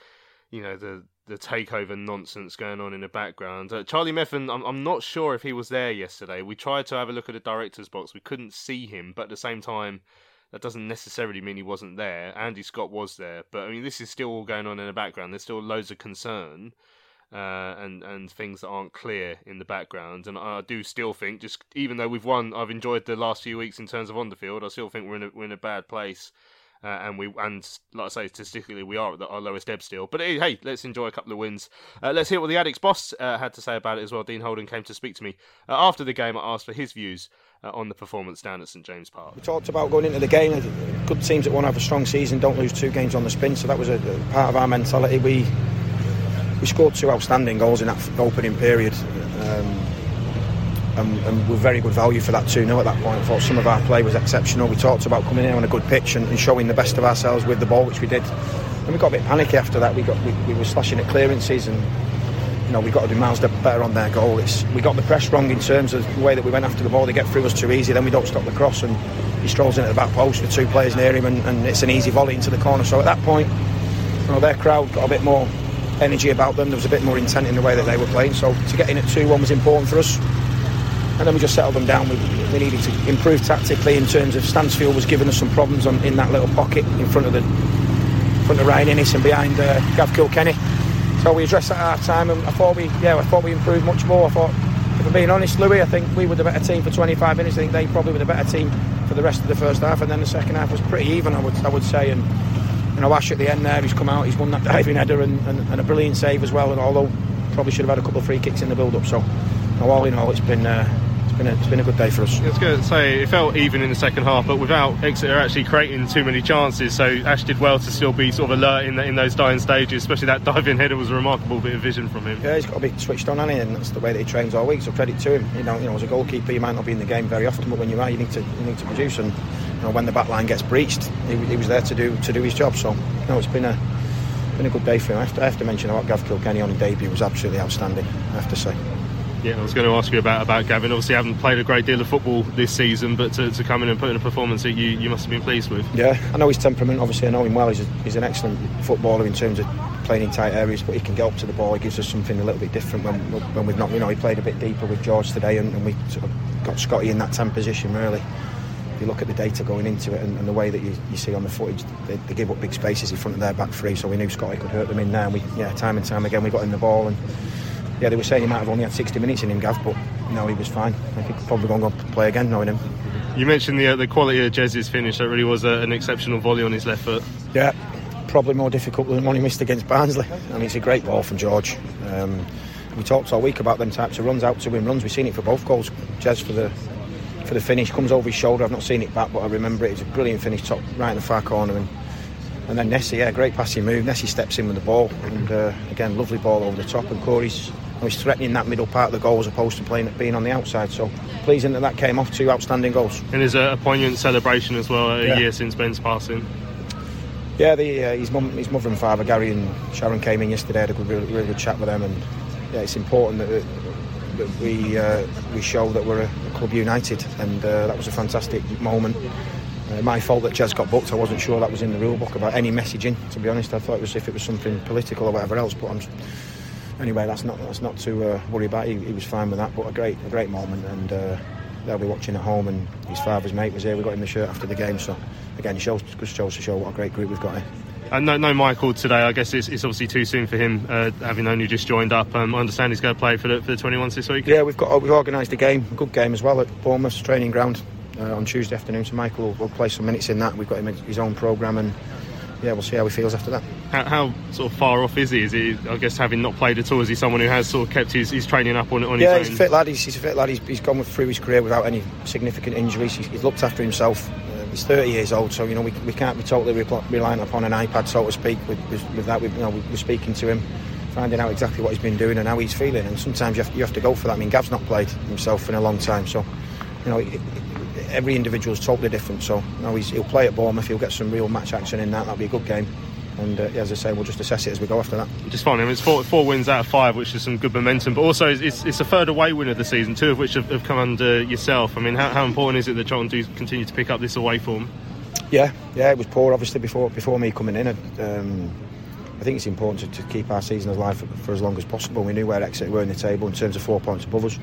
you know the the takeover nonsense going on in the background. Uh, Charlie Methven, I'm I'm not sure if he was there yesterday. We tried to have a look at the director's box, we couldn't see him, but at the same time that doesn't necessarily mean he wasn't there. Andy Scott was there, but I mean, this is still all going on in the background. There's still loads of concern. Uh, and and things that aren't clear in the background. And I do still think, just even though we've won, I've enjoyed the last few weeks in terms of on the field. I still think we're in a, we're in a bad place. Uh, and we and like I say, statistically we are at the, our lowest ebb still. But hey, let's enjoy a couple of wins. Uh, let's hear what the Addicts boss uh, had to say about it as well. Dean Holden came to speak to me uh, after the game. I asked for his views uh, on the performance down at St James Park. We talked about going into the game. Good teams that want to have a strong season don't lose two games on the spin. So that was a, a part of our mentality. We we scored two outstanding goals in that opening period. Um, and, and, with very good value for that 2 0 at that point. I thought some of our play was exceptional. We talked about coming in on a good pitch and, and, showing the best of ourselves with the ball, which we did. And we got a bit panicky after that. We got we, we were slashing at clearances and you know, we've got to be miles better on their goal. It's, we got the press wrong in terms of the way that we went after the ball. They get through us too easy, then we don't stop the cross, and he strolls in at the back post with two players near him, and, and it's an easy volley into the corner. So at that point, you know, their crowd got a bit more energy about them. There was a bit more intent in the way that they were playing. So to get in at 2 1 was important for us. And then we just settled them down. We, we needed to improve tactically in terms of Stansfield was giving us some problems on, in that little pocket in front of the front of Ryan Inniss and behind uh, Gav Kilkenny. So we addressed that at half time, and I thought we, yeah, I thought we improved much more. I thought, if I'm being honest, Louis, I think we were the better team for 25 minutes. I think they probably were the better team for the rest of the first half, and then the second half was pretty even, I would, I would say. And you know, Ash at the end there, he's come out, he's won that diving header and, and, and a brilliant save as well. And although probably should have had a couple of free kicks in the build-up, so you know, all in all, it's been. Uh, it's been a good day for us. I was going to say it felt even in the second half, but without Exeter actually creating too many chances. So Ash did well to still be sort of alert in, the, in those dying stages, especially that diving header was a remarkable bit of vision from him. Yeah, he's got to be switched on, hasn't he? And that's the way that he trains all week. So credit to him. You know, you know, as a goalkeeper, you might not be in the game very often, but when you are, you need to you need to produce. And you know, when the back line gets breached, he, he was there to do to do his job. So you know, it's been a been a good day for him. I have to, I have to mention about Gav Kilkenny on his debut was absolutely outstanding. I have to say. Yeah, I was going to ask you about about Gavin. Obviously, haven't played a great deal of football this season, but to, to come in and put in a performance that you, you must have been pleased with. Yeah, I know his temperament. Obviously, I know him well. He's, a, he's an excellent footballer in terms of playing in tight areas, but he can get up to the ball. He gives us something a little bit different when, when we've not. You know, he played a bit deeper with George today, and, and we sort of got Scotty in that 10 position really. If you look at the data going into it and, and the way that you, you, see on the footage, they, they, give up big spaces in front of their back three, so we knew Scotty could hurt them in there. And we, yeah, time and time again, we got in the ball and yeah, they were saying he might have only had 60 minutes in him, Gav, but no, he was fine. I think probably going to play again, knowing him. You mentioned the uh, the quality of Jez's finish. That really was uh, an exceptional volley on his left foot. Yeah, probably more difficult than one he missed against Barnsley. I mean, it's a great ball from George. Um, we talked all week about them types of runs, out to win runs. We've seen it for both goals. Jez for the for the finish comes over his shoulder. I've not seen it back, but I remember it. It was a brilliant finish, top right in the far corner, and and then Nessie, yeah, great passing move. Nessie steps in with the ball, and uh, again, lovely ball over the top. And Corey's he's threatening that middle part of the goal as opposed to playing being on the outside. So pleasing that that came off two outstanding goals. And there's a, poignant celebration as well, a yeah. year since Ben's passing. Yeah, the, uh, his, mum, his mother and father, Gary and Sharon, came in yesterday. Had a good, really, really good chat with them, and yeah, it's important that, that we uh, we show that we're a, a club united, and uh, that was a fantastic moment. Uh, my fault that Jez got booked. I wasn't sure that was in the rule book about any messaging. To be honest, I thought it was if it was something political or whatever else. But I'm anyway, that's not that's not to uh, worry about. He, he, was fine with that, but a great a great moment, and uh, they'll be watching at home. And his father's mate was here. We got him the shirt after the game, so again, shows just shows to show what a great group we've got here. And no, no Michael today. I guess it's, it's obviously too soon for him, uh, having only just joined up. Um, I understand he's going to play for the, for the 21s this week. Yeah, we've got we've organised a game, a good game as well at Bournemouth's training ground uh, on Tuesday afternoon. So Michael will, will, play some minutes in that. We've got him his own programme and yeah, we'll see how he feels after that. How, how, sort of far off is he? Is he, I guess, having not played at all, is he someone who has sort of kept his, his training up on, on yeah, his own? Yeah, he's a fit lad. He's, he's, a fit lad. He's, he's gone through his career without any significant injuries. He's, he's looked after himself. Uh, he's 30 years old, so you know we, we can't be totally reliant upon an iPad, so to speak. With, with, with that, we, you know, we're speaking to him, finding out exactly what he's been doing and how he's feeling. And sometimes you have, to, you have to go for that. I mean, Gav's not played himself in a long time, so you know. It, every individual is totally different, so you know, he'll play at Bournemouth. He'll get some real match action in that. That'll be a good game and uh, as I say, we'll just assess it as we go after that. Just fine. I mean, it's four, four wins out of five, which is some good momentum. But also, it's, it's a third away win of the season, two of which have, have come under yourself. I mean, how, how, important is it that Charlton do continue to pick up this away form? Yeah, yeah, it was poor obviously before before me coming in. Um, I think it's important to, to, keep our season alive for, for, as long as possible. We knew where Exeter were in the table in terms of four points above us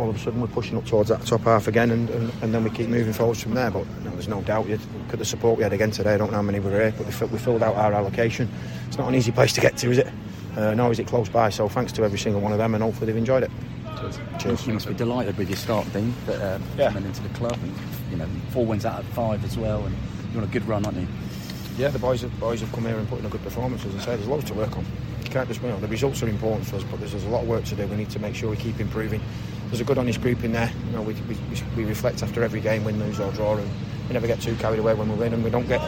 all of a sudden we're pushing up towards that top half again and, and, and then we keep moving forwards from there. But no, there's no doubt look at the support we had again today I don't know how many were here but we, we filled out our allocation. It's not an easy place to get to is it? Uh, nor is it close by so thanks to every single one of them and hopefully they've enjoyed it. Cheers. Cheers. You must be delighted with your start, Dean, but, uh, yeah. coming into the club and you know four wins out of five as well and you're on a good run aren't you? Yeah the boys have, boys have come here and put in a good performance as I say there's loads to work on. You can't just you know the results are important for us but there's, there's a lot of work to do. We need to make sure we keep improving there's a good honest group in there. You know, we, we, we reflect after every game, win, lose or draw, and we never get too carried away when we win, and we don't get,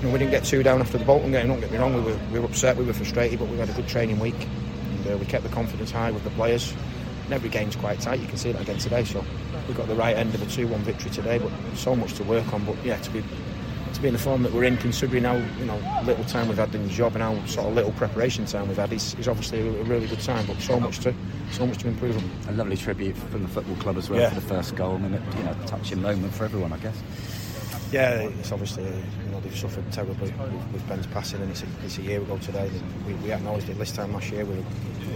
you know, we didn't get too down after the Bolton game. Don't get me wrong, we were, we were upset, we were frustrated, but we had a good training week, and uh, we kept the confidence high with the players. And every game's quite tight. You can see that again today. So we got the right end of a 2-1 victory today, but so much to work on. But yeah, to be to be in the form that we're in, considering how you know little time we've had in the job and how sort of little preparation time we've had, is, is obviously a, really good time. But so much to so much to improve on. A lovely tribute from the football club as well Yeah. for the first goal. I mean, you know, touching moment for everyone, I guess. Yeah, it's obviously you know they've suffered terribly with, with Ben's passing, and it's a, it's a year ago today. And we, we acknowledged it this time last year with a,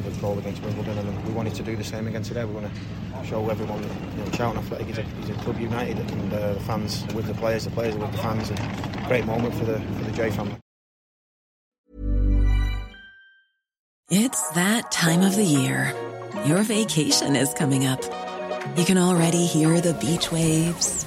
with a goal against Wimbledon, and we wanted to do the same again today. We want to show everyone that you know, Charlton Athletic is a, is a club united, and uh, the fans are with the players, the players are with the fans, and great moment for the for the J family. It's that time of the year. Your vacation is coming up. You can already hear the beach waves,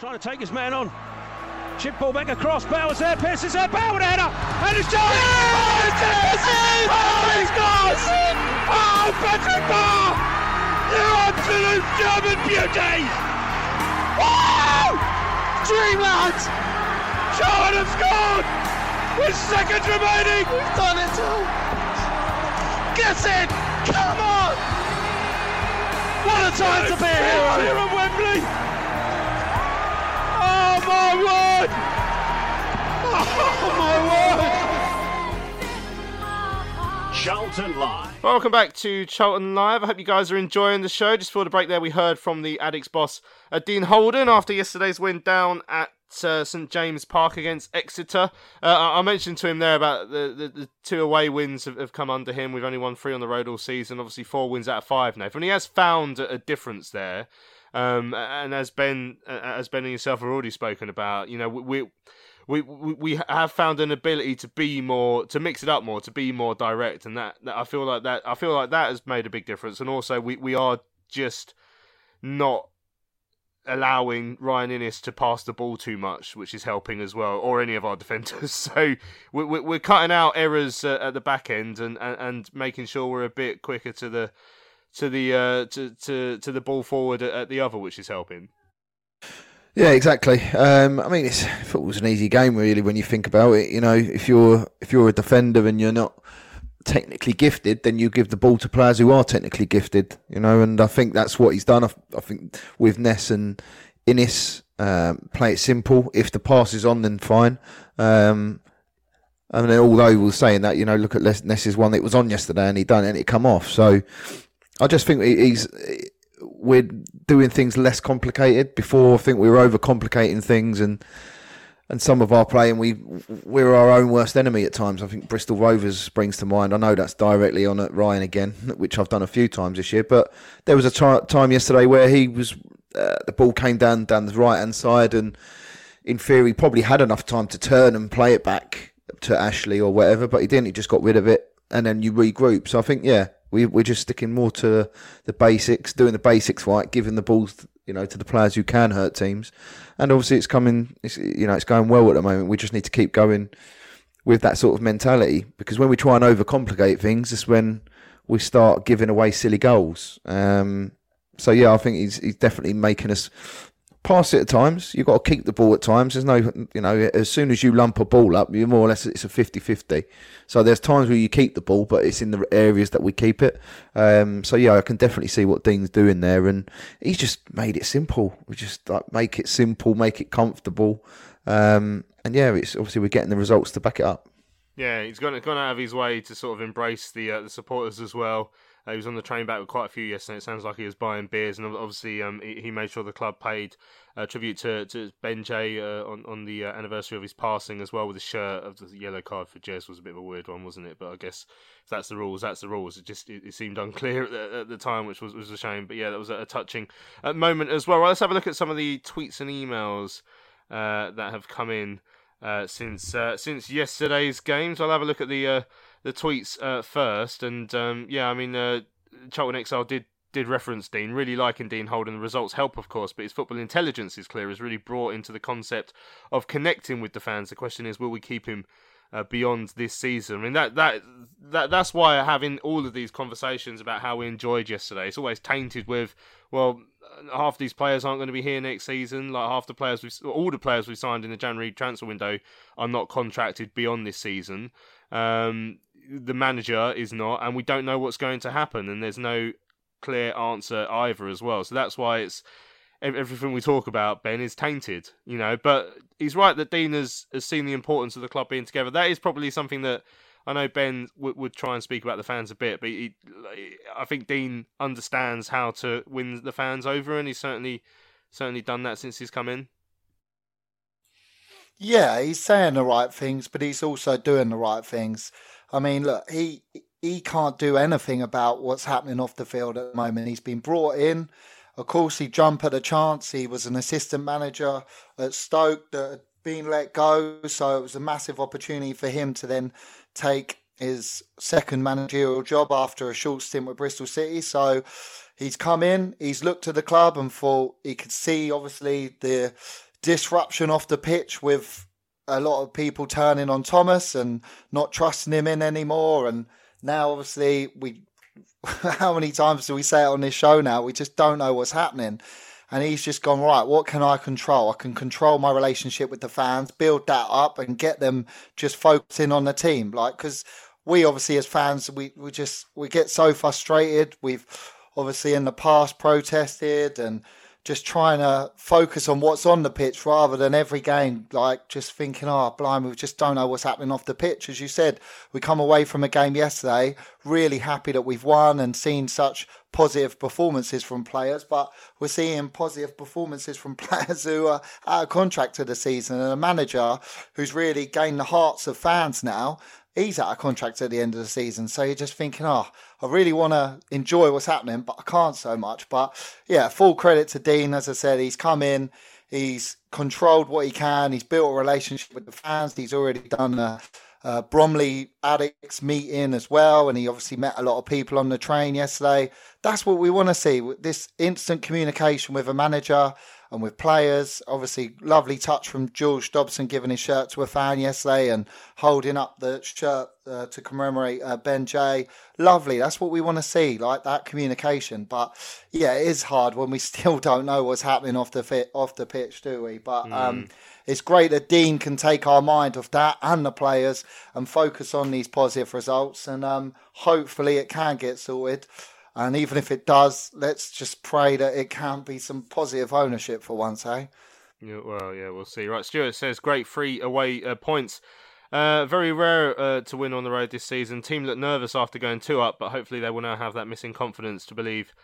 Trying to take his man on. Chip ball back across. Bowers there. Pearce is there. With a header. And it's Jones. Oh, it's in! Oh, he scores! Oh, Patrick Bauer! You absolute German beauty! Wow! Dreamland! Charlton have scored! With seconds remaining! We've done it all! Get in! Come on! What a time to be a hero! Here at Wembley! Oh my word! Oh my word! Charlton Live. Welcome back to Charlton Live. I hope you guys are enjoying the show. Just before the break there, we heard from the Addicts boss, uh, Dean Holden, after yesterday's win down at uh, St James Park against Exeter. Uh, I I mentioned to him there about the, the, the two away wins have, have come under him. We've only won three on the road all season. Obviously, four wins out of five now. And he has found a, a difference there. Um, and as Ben, as Ben and yourself have already spoken about, you know, we, we we we have found an ability to be more to mix it up more to be more direct. And that, that I feel like that I feel like that has made a big difference. And also we, we are just not allowing Ryan Inniss to pass the ball too much which is helping as well or any of our defenders. So we, we, we're cutting out errors uh, at the back end and, and, and making sure we're a bit quicker to the to the uh, to, to to the ball forward at, the other which is helping Yeah, exactly. Um, I mean, it's, was an easy game, really, when you think about it. You know, if you're if you're a defender and you're not technically gifted, then you give the ball to players who are technically gifted. You know, and I think that's what he's done. I, I think with Ness and Inniss, um, play it simple. If the pass is on, then fine. Um, I mean, although we were saying that, you know, look at Les- Ness's one that was on yesterday and he done it and it come off. So I just think he's we're doing things less complicated. Before, I think we were overcomplicating things, and and some of our playing, we we're our own worst enemy at times. I think Bristol Rovers springs to mind. I know that's directly on at Ryan again, which I've done a few times this year. But there was a time yesterday where he was uh, the ball came down down the right hand side, and in theory probably had enough time to turn and play it back to Ashley or whatever, but he didn't. He just got rid of it, and then you regroup. So I think yeah, we we're just sticking more to the basics, doing the basics right, giving the balls you know to the players who can hurt teams, and obviously it's coming. It's, you know it's going well at the moment. We just need to keep going with that sort of mentality because when we try and overcomplicate things, it's when we start giving away silly goals. Um, so yeah, I think he's he's definitely making us pass it at times. You've got to keep the ball at times. There's no, you know, as soon as you lump a ball up, you're more or less it's a 50-50. So there's times where you keep the ball, but it's in the areas that we keep it. Um, so yeah, I can definitely see what Dean's doing there, and he's just made it simple. We just like make it simple, make it comfortable, um, and yeah, it's obviously we're getting the results to back it up. Yeah, he's gone gone out of his way to sort of embrace the uh, the supporters as well. Uh, he was on the train back with quite a few yesterday. It sounds like he was buying beers, and obviously um, he, he, made sure the club paid uh, tribute to, to Ben Jay uh, on on the uh, anniversary of his passing as well with a shirt of the yellow card for Jez was a bit of a weird one, wasn't it? But I guess if that's the rules, that's the rules. It just it, it seemed unclear at the, at the, time, which was was a shame. But yeah, that was a, a touching uh, moment as well. Let's have a look at some of the tweets and emails uh, that have come in. since since yesterday's games, I'll have a look at the the tweets uh, first, and um, yeah, I mean, uh, Charlton Exile did did reference Dean, really liking Dean Holden. The results help, of course, but his football intelligence is clear, is really brought into the concept of connecting with the fans. The question is, will we keep him uh, beyond this season? I mean, that that that that's why having all of these conversations about how we enjoyed yesterday, it's always tainted with, well, half these players aren't going to be here next season. Like half the players, we've, all the players we signed in the January transfer window are not contracted beyond this season. Um, the manager is not, and we don't know what's going to happen, and there's no clear answer either as well. So that's why it's everything we talk about, Ben, is tainted, you know. But he's right that Dean has, has seen the importance of the club being together. That is probably something that I know Ben w- would try and speak about the fans a bit, but he, I think Dean understands how to win the fans over, and he's certainly certainly done that since he's come in. Yeah, he's saying the right things, but he's also doing the right things. I mean, look, he he can't do anything about what's happening off the field at the moment. He's been brought in. Of course, he jumped at a chance. He was an assistant manager at Stoke that had been let go, so it was a massive opportunity for him to then take his second managerial job after a short stint with Bristol City. So he's come in, he's looked at the club and thought he could see obviously the disruption off the pitch with a lot of people turning on Thomas and not trusting him in anymore. And now, obviously, we how many times do we say it on this show now? We just don't know what's happening. And he's just gone, right, what can I control? I can control my relationship with the fans, build that up and get them just focusing on the team. Like, because we obviously, as fans, we, we just, we get so frustrated. We've obviously in the past protested and just trying to focus on what's on the pitch rather than every game, like just thinking, oh, blimey, we just don't know what's happening off the pitch. As you said, we come away from a game yesterday really happy that we've won and seen such positive performances from players, but we're seeing positive performances from players who are out of contract to the season and a manager who's really gained the hearts of fans now he's out of contract at the end of the season. So you're just thinking, oh, I really want to enjoy what's happening, but I can't so much. But yeah, full credit to Dean. As I said, he's come in, he's controlled what he can, he's built a relationship with the fans, he's already done a, a Bromley addicts meeting as well, and he obviously met a lot of people on the train yesterday. That's what we want to see this instant communication with a manager and with players. Obviously, lovely touch from George Dobson giving his shirt to a fan yesterday and holding up the shirt uh, to commemorate uh, Ben Jay. Lovely. That's what we want to see, like that communication. But yeah, it is hard when we still don't know what's happening off the fit, off the pitch, do we? But mm. um, it's great that Dean can take our mind off that and the players and focus on these positive results. And um, hopefully, it can get sorted. And even if it does, let's just pray that it can be some positive ownership for once, eh? Yeah, well, yeah, we'll see. Right, Stuart says great free away uh, points. Uh, very rare uh, to win on the road this season. Team looked nervous after going two up, but hopefully they will now have that missing confidence to believe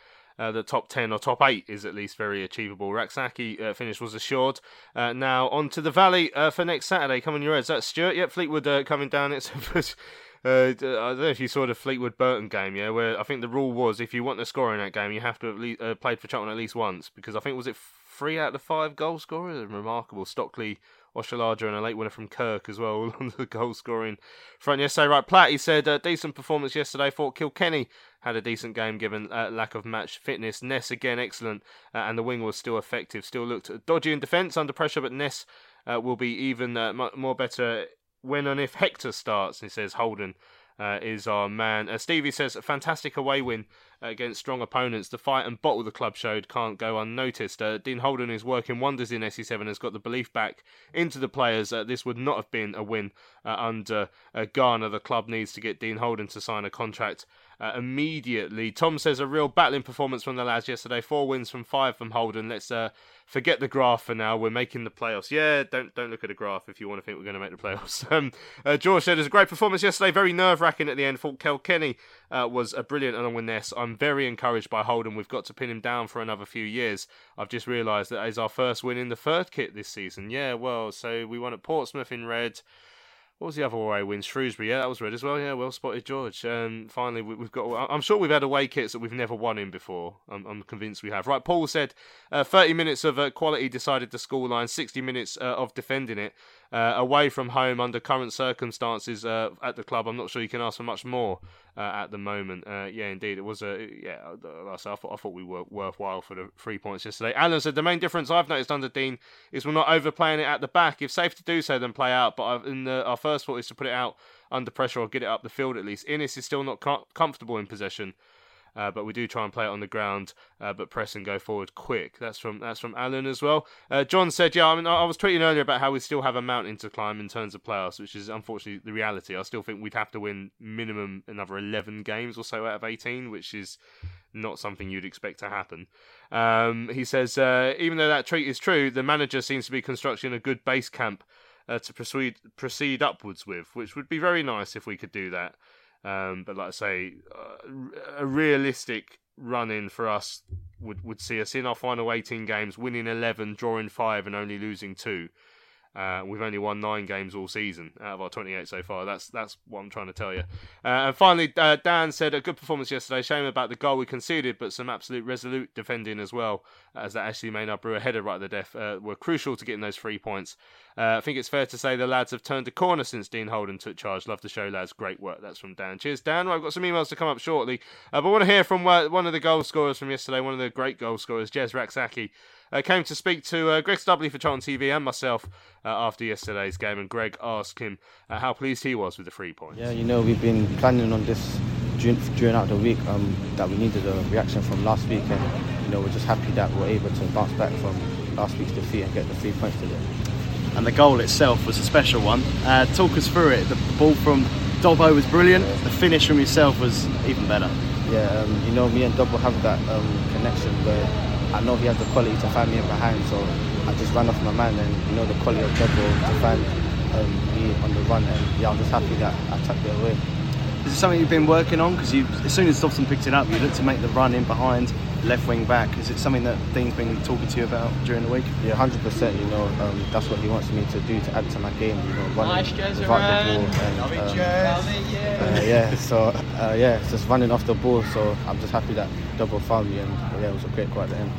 uh, the top 10 or top 8 is at least very achievable. Rak-Sakyi uh, finish was assured. Uh, now on to the Valley uh, for next Saturday. Come on your heads. That's Stuart. Yep, Fleetwood uh, coming down. It's Uh, I don't know if you saw the Fleetwood Burton game, yeah, where I think the rule was if you want to score in that game, you have to have uh, played for Charlton at least once because I think was it three out of the five goal scorers. Remarkable. Stockley, Oshilaja, and a late winner from Kirk as well, on the goal scoring front yesterday. Right, Platt, he said uh, decent performance yesterday. Thought Kilkenny had a decent game given uh, lack of match fitness. Ness again excellent, uh, and the wing was still effective. Still looked dodgy in defence under pressure, but Ness uh, will be even uh, more better when and if Hector starts. He says Holden uh, is our man. Uh, Stevie says a fantastic away win against strong opponents. The fight and bottle the club showed can't go unnoticed. Uh, Dean Holden is working wonders in SE7. Has got the belief back into the players. Uh, this would not have been a win uh, under uh, Garner. The club needs to get Dean Holden to sign a contract uh, immediately. Tom says a real battling performance from the lads yesterday. Four wins from five from Holden. Let's forget the graph for now. We're making the playoffs. Yeah, don't don't look at the graph if you want to think we're going to make the playoffs. Um, uh, George said it was a great performance yesterday. Very nerve wracking at the end. Thought Kilkenny uh, was a brilliant along with Ness. I'm very encouraged by Holden. We've got to pin him down for another few years. I've just realised that is our first win in the third kit this season. Yeah, well, so we won at Portsmouth in red. What was the other away win? Shrewsbury. Yeah, that was red as well. Yeah, well spotted, George. Um, finally, we, have got. I'm sure we've had away kits that we've never won in before. I'm, I'm convinced we have. Right, Paul said uh, 30 minutes of uh, quality decided the scoreline, 60 minutes uh, of defending it uh, away from home under current circumstances uh, at the club. I'm not sure you can ask for much more uh, at the moment. Uh, yeah, indeed, it was a yeah. I, thought, I thought we were worthwhile for the three points yesterday. Alan said the main difference I've noticed under Dean is we're not overplaying it at the back. If safe to do so, then play out. But I've, in the, our first thought is to put it out under pressure or get it up the field at least. Inniss is still not com- comfortable in possession. Uh, but we do try and play it on the ground, uh, but press and go forward quick. That's from that's from Alan as well. Uh, John said, "Yeah, I mean, I was tweeting earlier about how we still have a mountain to climb in terms of playoffs, which is unfortunately the reality. I still think we'd have to win minimum another 11 games or so out of 18, which is not something you'd expect to happen." Um, he says, uh, even though that tweet is true, the manager seems to be constructing a good base camp. Uh, to proceed proceed upwards with, which would be very nice if we could do that. Um, but like I say, uh, a realistic run in for us would, would see us in our final 18 games, winning 11, drawing 5, and only losing 2. Uh, we've only won nine games all season out of our 28 so far. That's that's what I'm trying to tell you. Uh, and finally, uh, Dan said a good performance yesterday. Shame about the goal we conceded, but some absolute resolute defending as well, as that Ashley Maynard Brewer header right at the death uh, were crucial to getting those three points. Uh, I think it's fair to say the lads have turned a corner since Dean Holden took charge. Love the show, lads. Great work. That's from Dan. Cheers, Dan. Well, I've got some emails to come up shortly, uh, but I want to hear from one of the goal scorers from yesterday, one of the great goal scorers, Jez Rak-Sakyi uh, came to speak to uh, Greg Stubbley for Charlton TV and myself uh, after yesterday's game, and Greg asked him uh, how pleased he was with the three points. Yeah, you know, we've been planning on this during, during out the week um, that we needed a reaction from last week, and you know, we're just happy that we're able to bounce back from last week's defeat and get the three points today. And the goal itself was a special one. Uh, talk us through it. The ball from Dobbo was brilliant. The finish from yourself was even better. Yeah, um, you know, me and Dobbo have that um, connection where I know he has the quality to find me in behind, so I just ran off my man and you know the quality of Jebbo to find um, me on the run and yeah, I'm just happy that I tucked it away. Is it something you've been working on? Because as soon as Dobson picked it up, you looked to make the run in behind, left wing back. Is it something that Dean's been talking to you about during the week? Yeah, 100%. You know, um, that's what he wants me to do to add to my game. You know, running nice, without the ball. And, um, uh, yeah, so uh, yeah, just running off the ball. So I'm just happy that Dobbo found me, and yeah, it was a great quite to him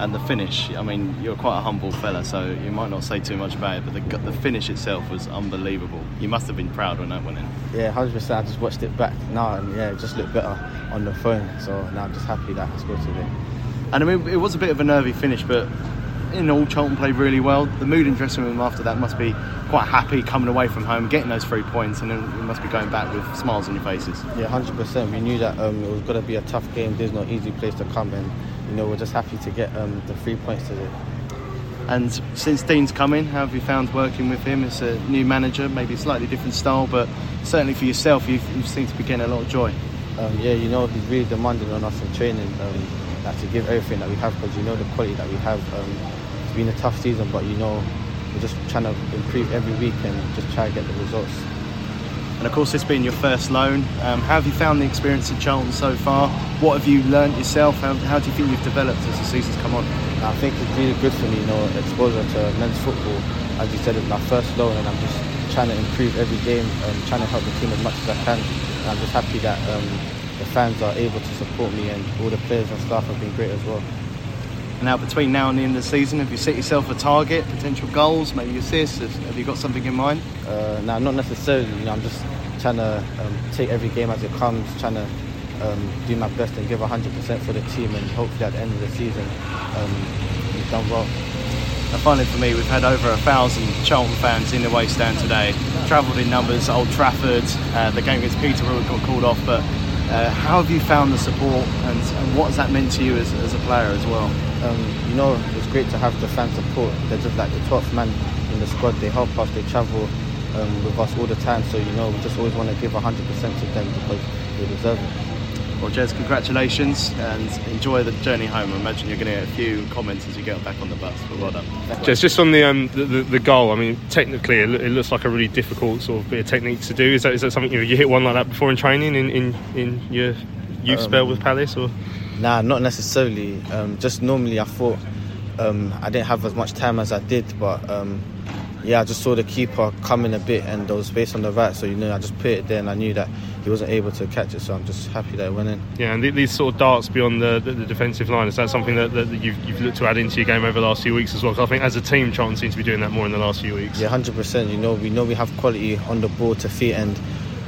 and the finish. I mean, you're quite a humble fella, so you might not say too much about it, but the, the finish itself was unbelievable. You must have been proud when that went in. Yeah, 100%. I just watched it back now, and yeah, it just looked better on the phone. So now I'm just happy that I scored today. And I mean, it was a bit of a nervy finish, but in all, Charlton played really well. The mood in dressing room after that must be quite happy coming away from home, getting those three points, and then you must be going back with smiles on your faces. Yeah, 100%. We knew that um, it was going to be a tough game. There's no easy place to come, and you know we're just happy to get um, the three points today. And since Dean's come in, how have you found working with him as a new manager? Maybe slightly different style, but certainly for yourself, you've, you seem to be getting a lot of joy. Um, yeah, you know, he's really demanding on us in training um, to give everything that we have because you know the quality that we have. Um, it's been a tough season, but you know, we're just trying to improve every week and just try to get the results. And of course, it's been your first loan. Um, how have you found the experience at Charlton so far? What have you learned yourself? How, how do you think you've developed as the season's come on? I think it's really good for me, you know, exposure to men's football. As you said, it's my first loan, and I'm just trying to improve every game, and trying to help the team as much as I can. And I'm just happy that um, the fans are able to support me, and all the players and staff have been great as well. Now, between now and the end of the season, have you set yourself a target, potential goals, maybe assists? Have you got something in mind? Uh, no, not necessarily. You know, I'm just trying to um, take every game as it comes, trying to um, do my best and give 100% for the team, and hopefully at the end of the season, um, we've done well. And finally, for me, we've had over a thousand Charlton fans in the away stand today. Travelled in numbers, Old Trafford. Uh, the game against Peterborough got called off, but uh, how have you found the support, and, and what has that meant to you as, as a player as well? Um, you know, it's great to have the fan support. They're just like the 12th man in the squad. They help us, they travel um, with us all the time. So, you know, we just always want to give 100% to them because they deserve it. Well, Jez, congratulations and enjoy the journey home. I imagine you're going to get a few comments as you get back on the bus, but well done. Just, just on the, um, the, the the goal. I mean, technically, it, it looks like a really difficult sort of bit of technique to do. Is that is that something you, you hit one like that before in training in, in, in your youth Um, spell with Palace or? Nah, not necessarily. Um, just normally, I thought um, I didn't have as much time as I did, but um, yeah, I just saw the keeper coming a bit, and there was space on the right, so you know, I just put it there, and I knew that he wasn't able to catch it, so I'm just happy that it went in. Yeah, and these sort of darts beyond the, the, the defensive line is that something that, that you've, you've looked to add into your game over the last few weeks as well? 'Cause I think as a team, Charlton seems to be doing that more in the last few weeks. Yeah, hundred percent. You know, we know we have quality on the ball to feet, and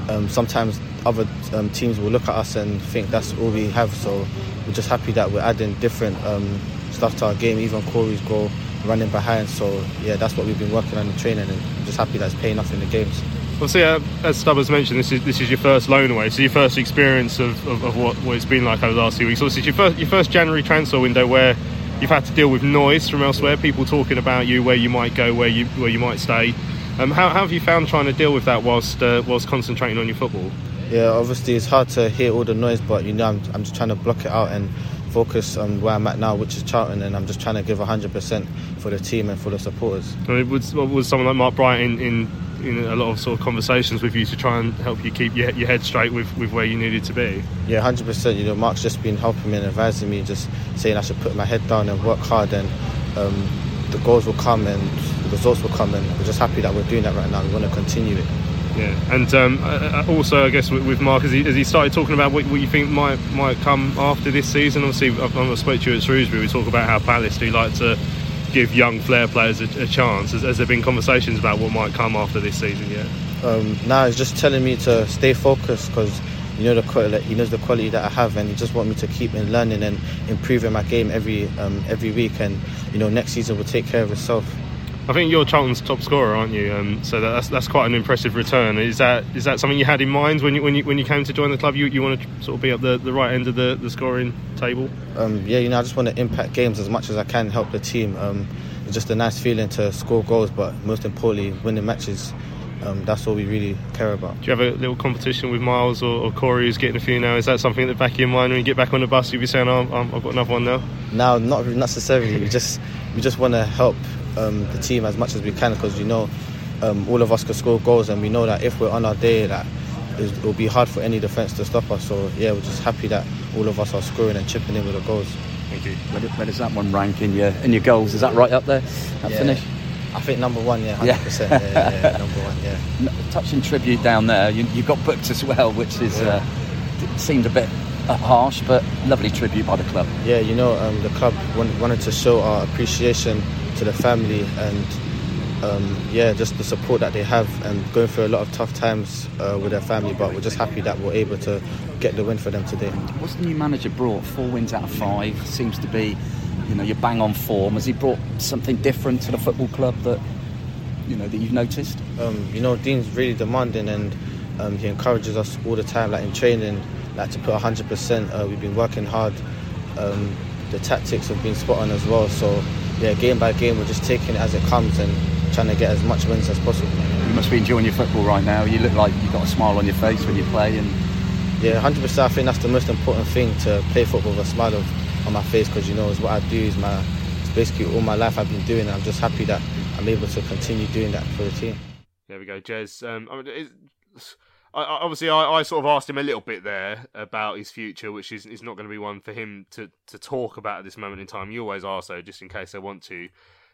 um, sometimes other um, teams will look at us and think that's all we have. So we're just happy that we're adding different um, stuff to our game. Even Corey's goal, running behind. So yeah, that's what we've been working on in training, and I'm just happy that's paying off in the games. Obviously, uh, as Stubbers mentioned, this is this is your first loan away, so your first experience of, of, of what, what it's been like over the last few weeks. Obviously, it's your first your first January transfer window where you've had to deal with noise from elsewhere, people talking about you, where you might go, where you where you might stay. Um, how, how have you found trying to deal with that whilst uh, whilst concentrating on your football? Yeah, obviously it's hard to hear all the noise, but you know I'm, I'm just trying to block it out and focus on where I'm at now, which is Charlton, and I'm just trying to give 100% for the team and for the supporters. I mean, was, was someone like Mark Bright in, in, in a lot of sort of conversations with you to try and help you keep your, your head straight with, with where you needed to be? Yeah, hundred percent. You know, Mark's just been helping me and advising me, just saying I should put my head down and work hard, and um, the goals will come and the results will come. And we're just happy that we're doing that right now. We want to continue it. Yeah, and um, also I guess with, Mark, as he, he started talking about what, what you think might might come after this season. Obviously, I've, I've spoke to you at Shrewsbury. We talk about how Palace do like to give young flair players a, a chance. Has, has there been conversations about what might come after this season yet? Um, now he's just telling me to stay focused because you know the quality, he knows the quality that I have, and he just want me to keep in learning and improving my game every um, every week. And you know, next season will take care of itself. I think you're Charlton's top scorer, aren't you? Um, so that's that's quite an impressive return. Is that is that something you had in mind when you when you when you came to join the club? You you want to sort of be up the, the right end of the, the scoring table? Um, yeah, you know, I just want to impact games as much as I can, help the team. Um, it's just a nice feeling to score goals, but most importantly, winning matches. Um, that's all we really care about. Do you have a little competition with Miles or, or Corey who's getting a few now? Is that something that back in your mind when you get back on the bus you'll be saying, oh, I'm- I've got another one now? Now, not necessarily. we just we just want to help um, the team as much as we can because you know um, all of us can score goals, and we know that if we're on our day, that it will be hard for any defence to stop us. So yeah, we're just happy that all of us are scoring and chipping in with the goals. Thank you. Where, do- where does that one rank in your in your goals? Is that right up there? That Yeah. finish? I think number one, yeah, 100%. yeah, yeah, yeah, number one, yeah. Touching tribute down there, you, you got booked as well, which is uh, seemed a bit uh, harsh, but lovely tribute by the club. Yeah, you know, um, the club wanted to show our appreciation to the family and um, yeah, just the support that they have and going through a lot of tough times uh, with their family. But we're just happy that we're able to get the win for them today. What's the new manager brought? Four wins out of five seems to be, you know, you're bang on form. Has he brought something different to the football club that, you know, that you've noticed? Um, you know, Dean's really demanding and um, he encourages us all the time, like in training, like to put 100%. Uh, we've been working hard. Um, the tactics have been spot on as well. So, yeah, game by game, we're just taking it as it comes and trying to get as much wins as possible. You must be enjoying your football right now. You look like you've got a smile on your face when you play, and Yeah, 100%. I think that's the most important thing to play football with a smile of, on my face because you know it's what I do. Is my it's basically all my life I've been doing. And I'm just happy that I'm able to continue doing that for the team. There we go, Jez. Um, I mean, it's, I, I- obviously, I, I sort of asked him a little bit there about his future, which is, is not going to be one for him to, to talk about at this moment in time. You always are so, just in case they want to,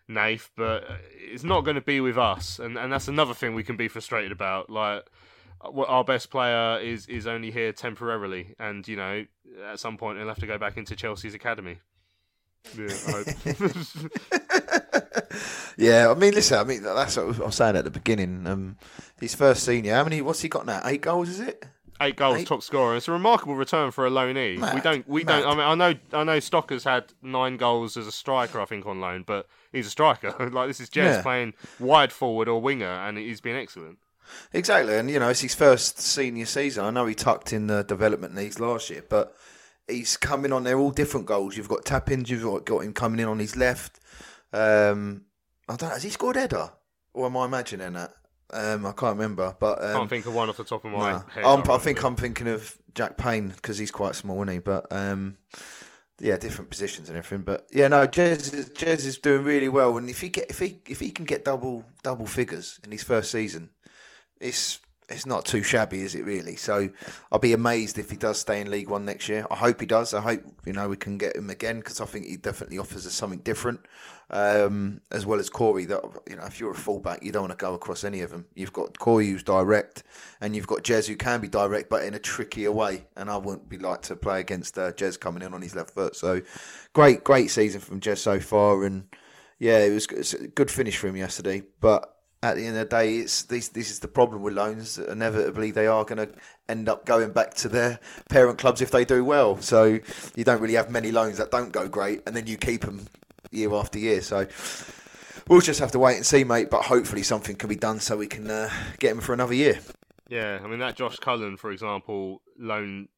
Nath, but it's not going to be with us, and, and that's another thing we can be frustrated about. Like, our best player is is only here temporarily, and you know, at some point he'll have to go back into Chelsea's academy. Yeah, I hope. Yeah, I mean, listen, I mean that's what I was saying at the beginning. Um, his first senior, how many? What's he got now? Eight goals, is it? Eight goals, Eight? top scorer. It's a remarkable return for a loanee. we don't, we mad. don't. I mean, I know, I know. Stocker's had nine goals as a striker, I think, on loan, but he's a striker. like this is Jez Yeah. playing wide forward or winger, and he's been excellent. Exactly, and you know it's his first senior season. I know he tucked in the development leagues last year, but he's coming on. They're all different goals. You've got tap-ins. You've got, got him coming in on his left. Um, I don't know. Has he scored header, or am I imagining that? Um, I can't remember, but um, Can't think of one off the top of my no. head. I'm- I think I'm thinking of Jack Payne because he's quite small, isn't he? But um, yeah, different positions and everything. But yeah, no, Jez is, Jez is doing really well, and if he get if he if he can get double double figures in his first season, it's it's not too shabby, is it really? So I'll be amazed if he does stay in League One next year. I hope he does. I hope you know we can get him again because I think he definitely offers us something different, um, as well as Corey. That you know, if you're a fullback, you don't want to go across any of them. You've got Corey who's direct, and you've got Jez who can be direct, but in a trickier way. And I wouldn't be like to play against uh, Jez coming in on his left foot. So great, great season from Jez so far, and yeah, it was it's a good finish for him yesterday, but at the end of the day, it's this this is the problem with loans. Inevitably, they are going to end up going back to their parent clubs if they do well. So you don't really have many loans that don't go great, and then you keep them year after year. So we'll just have to wait and see, mate. But hopefully, something can be done so we can uh, get him for another year. Yeah, I mean that Josh Cullen, for example, loan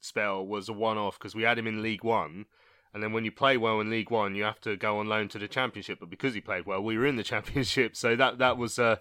spell was a one-off because we had him in League One, and then when you play well in League One, you have to go on loan to the Championship. But because he played well, we were in the Championship, so that that was. Uh,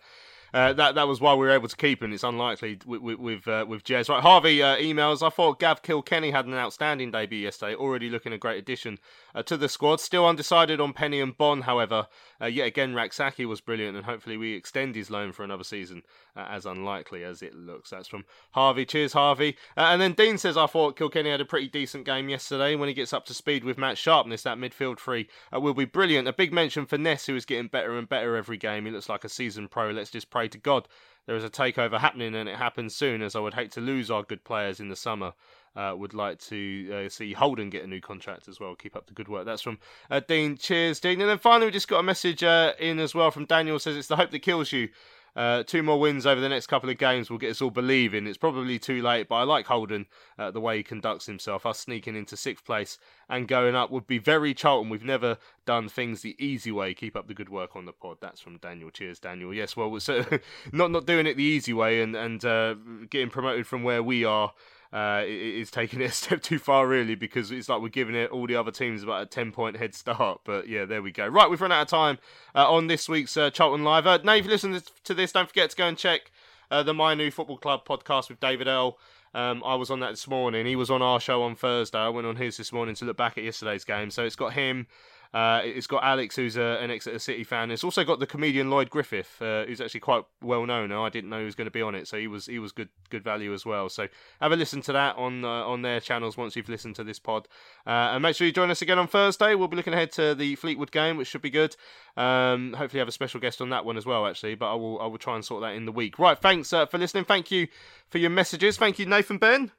uh, that that was why we were able to keep him. It's unlikely with with with, uh, with Jez. Right, Harvey uh, emails. I thought Gav Kilkenny had an outstanding debut yesterday. Already looking a great addition uh, to the squad. Still undecided on Penney and Bon. However, uh, yet again Rak-Sakyi was brilliant, and hopefully we extend his loan for another season. As unlikely as it looks. That's from Harvey. Cheers, Harvey. Uh, and then Dean says I thought Kilkenny had a pretty decent game yesterday. When he gets up to speed with Matt Sharpness, that midfield three uh, will be brilliant. A big mention for Ness, who is getting better and better every game. He looks like a seasoned pro. Let's just pray to God there is a takeover happening and it happens soon, as I would hate to lose our good players in the summer. Uh, would like to uh, see Holden get a new contract as well. Keep up the good work. That's from uh, Dean. Cheers, Dean. And then finally, we just got a message uh, in as well from Daniel. Says it's the hope that kills you. Uh, two more wins over the next couple of games will get us all believing. It's probably too late, but I like Holden, uh, the way he conducts himself. Us sneaking into sixth place and going up would be very Charlton. We've never done things the easy way. Keep up the good work on the pod. That's from Daniel. Cheers, Daniel. Yes, well, so, not not doing it the easy way and and uh, getting promoted from where we are uh, is taking it a step too far, really, because it's like we're giving it all the other teams about a 10 point head start. But yeah, there we go. Right, we've run out of time uh, on this week's uh, Charlton Live. Uh, now, if you listen to this, don't forget to go and check uh, the My New Football Club podcast with David L. Um, I was on that this morning. He was on our show on Thursday. I went on his this morning to look back at yesterday's game. So it's got him. Uh, it's got Alex, who's a, an Exeter City fan. It's also got the comedian Lloyd Griffith, uh, who's actually quite well known. I didn't know he was going to be on it, so he was he was good good value as well. So have a listen to that on uh, on their channels once you've listened to this pod, uh, and make sure you join us again on Thursday. We'll be looking ahead to the Fleetwood game, which should be good. Um, hopefully, have a special guest on that one as well, actually. But I will I will try and sort that in the week. Right, thanks uh, for listening. Thank you for your messages. Thank you, Nathan Ben.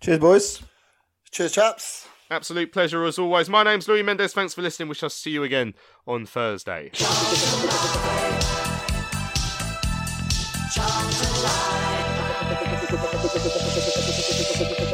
Cheers, boys. Cheers, chaps. Absolute pleasure as always. My name's Louis Mendes. Thanks for listening. We shall see you again on Thursday. Hi,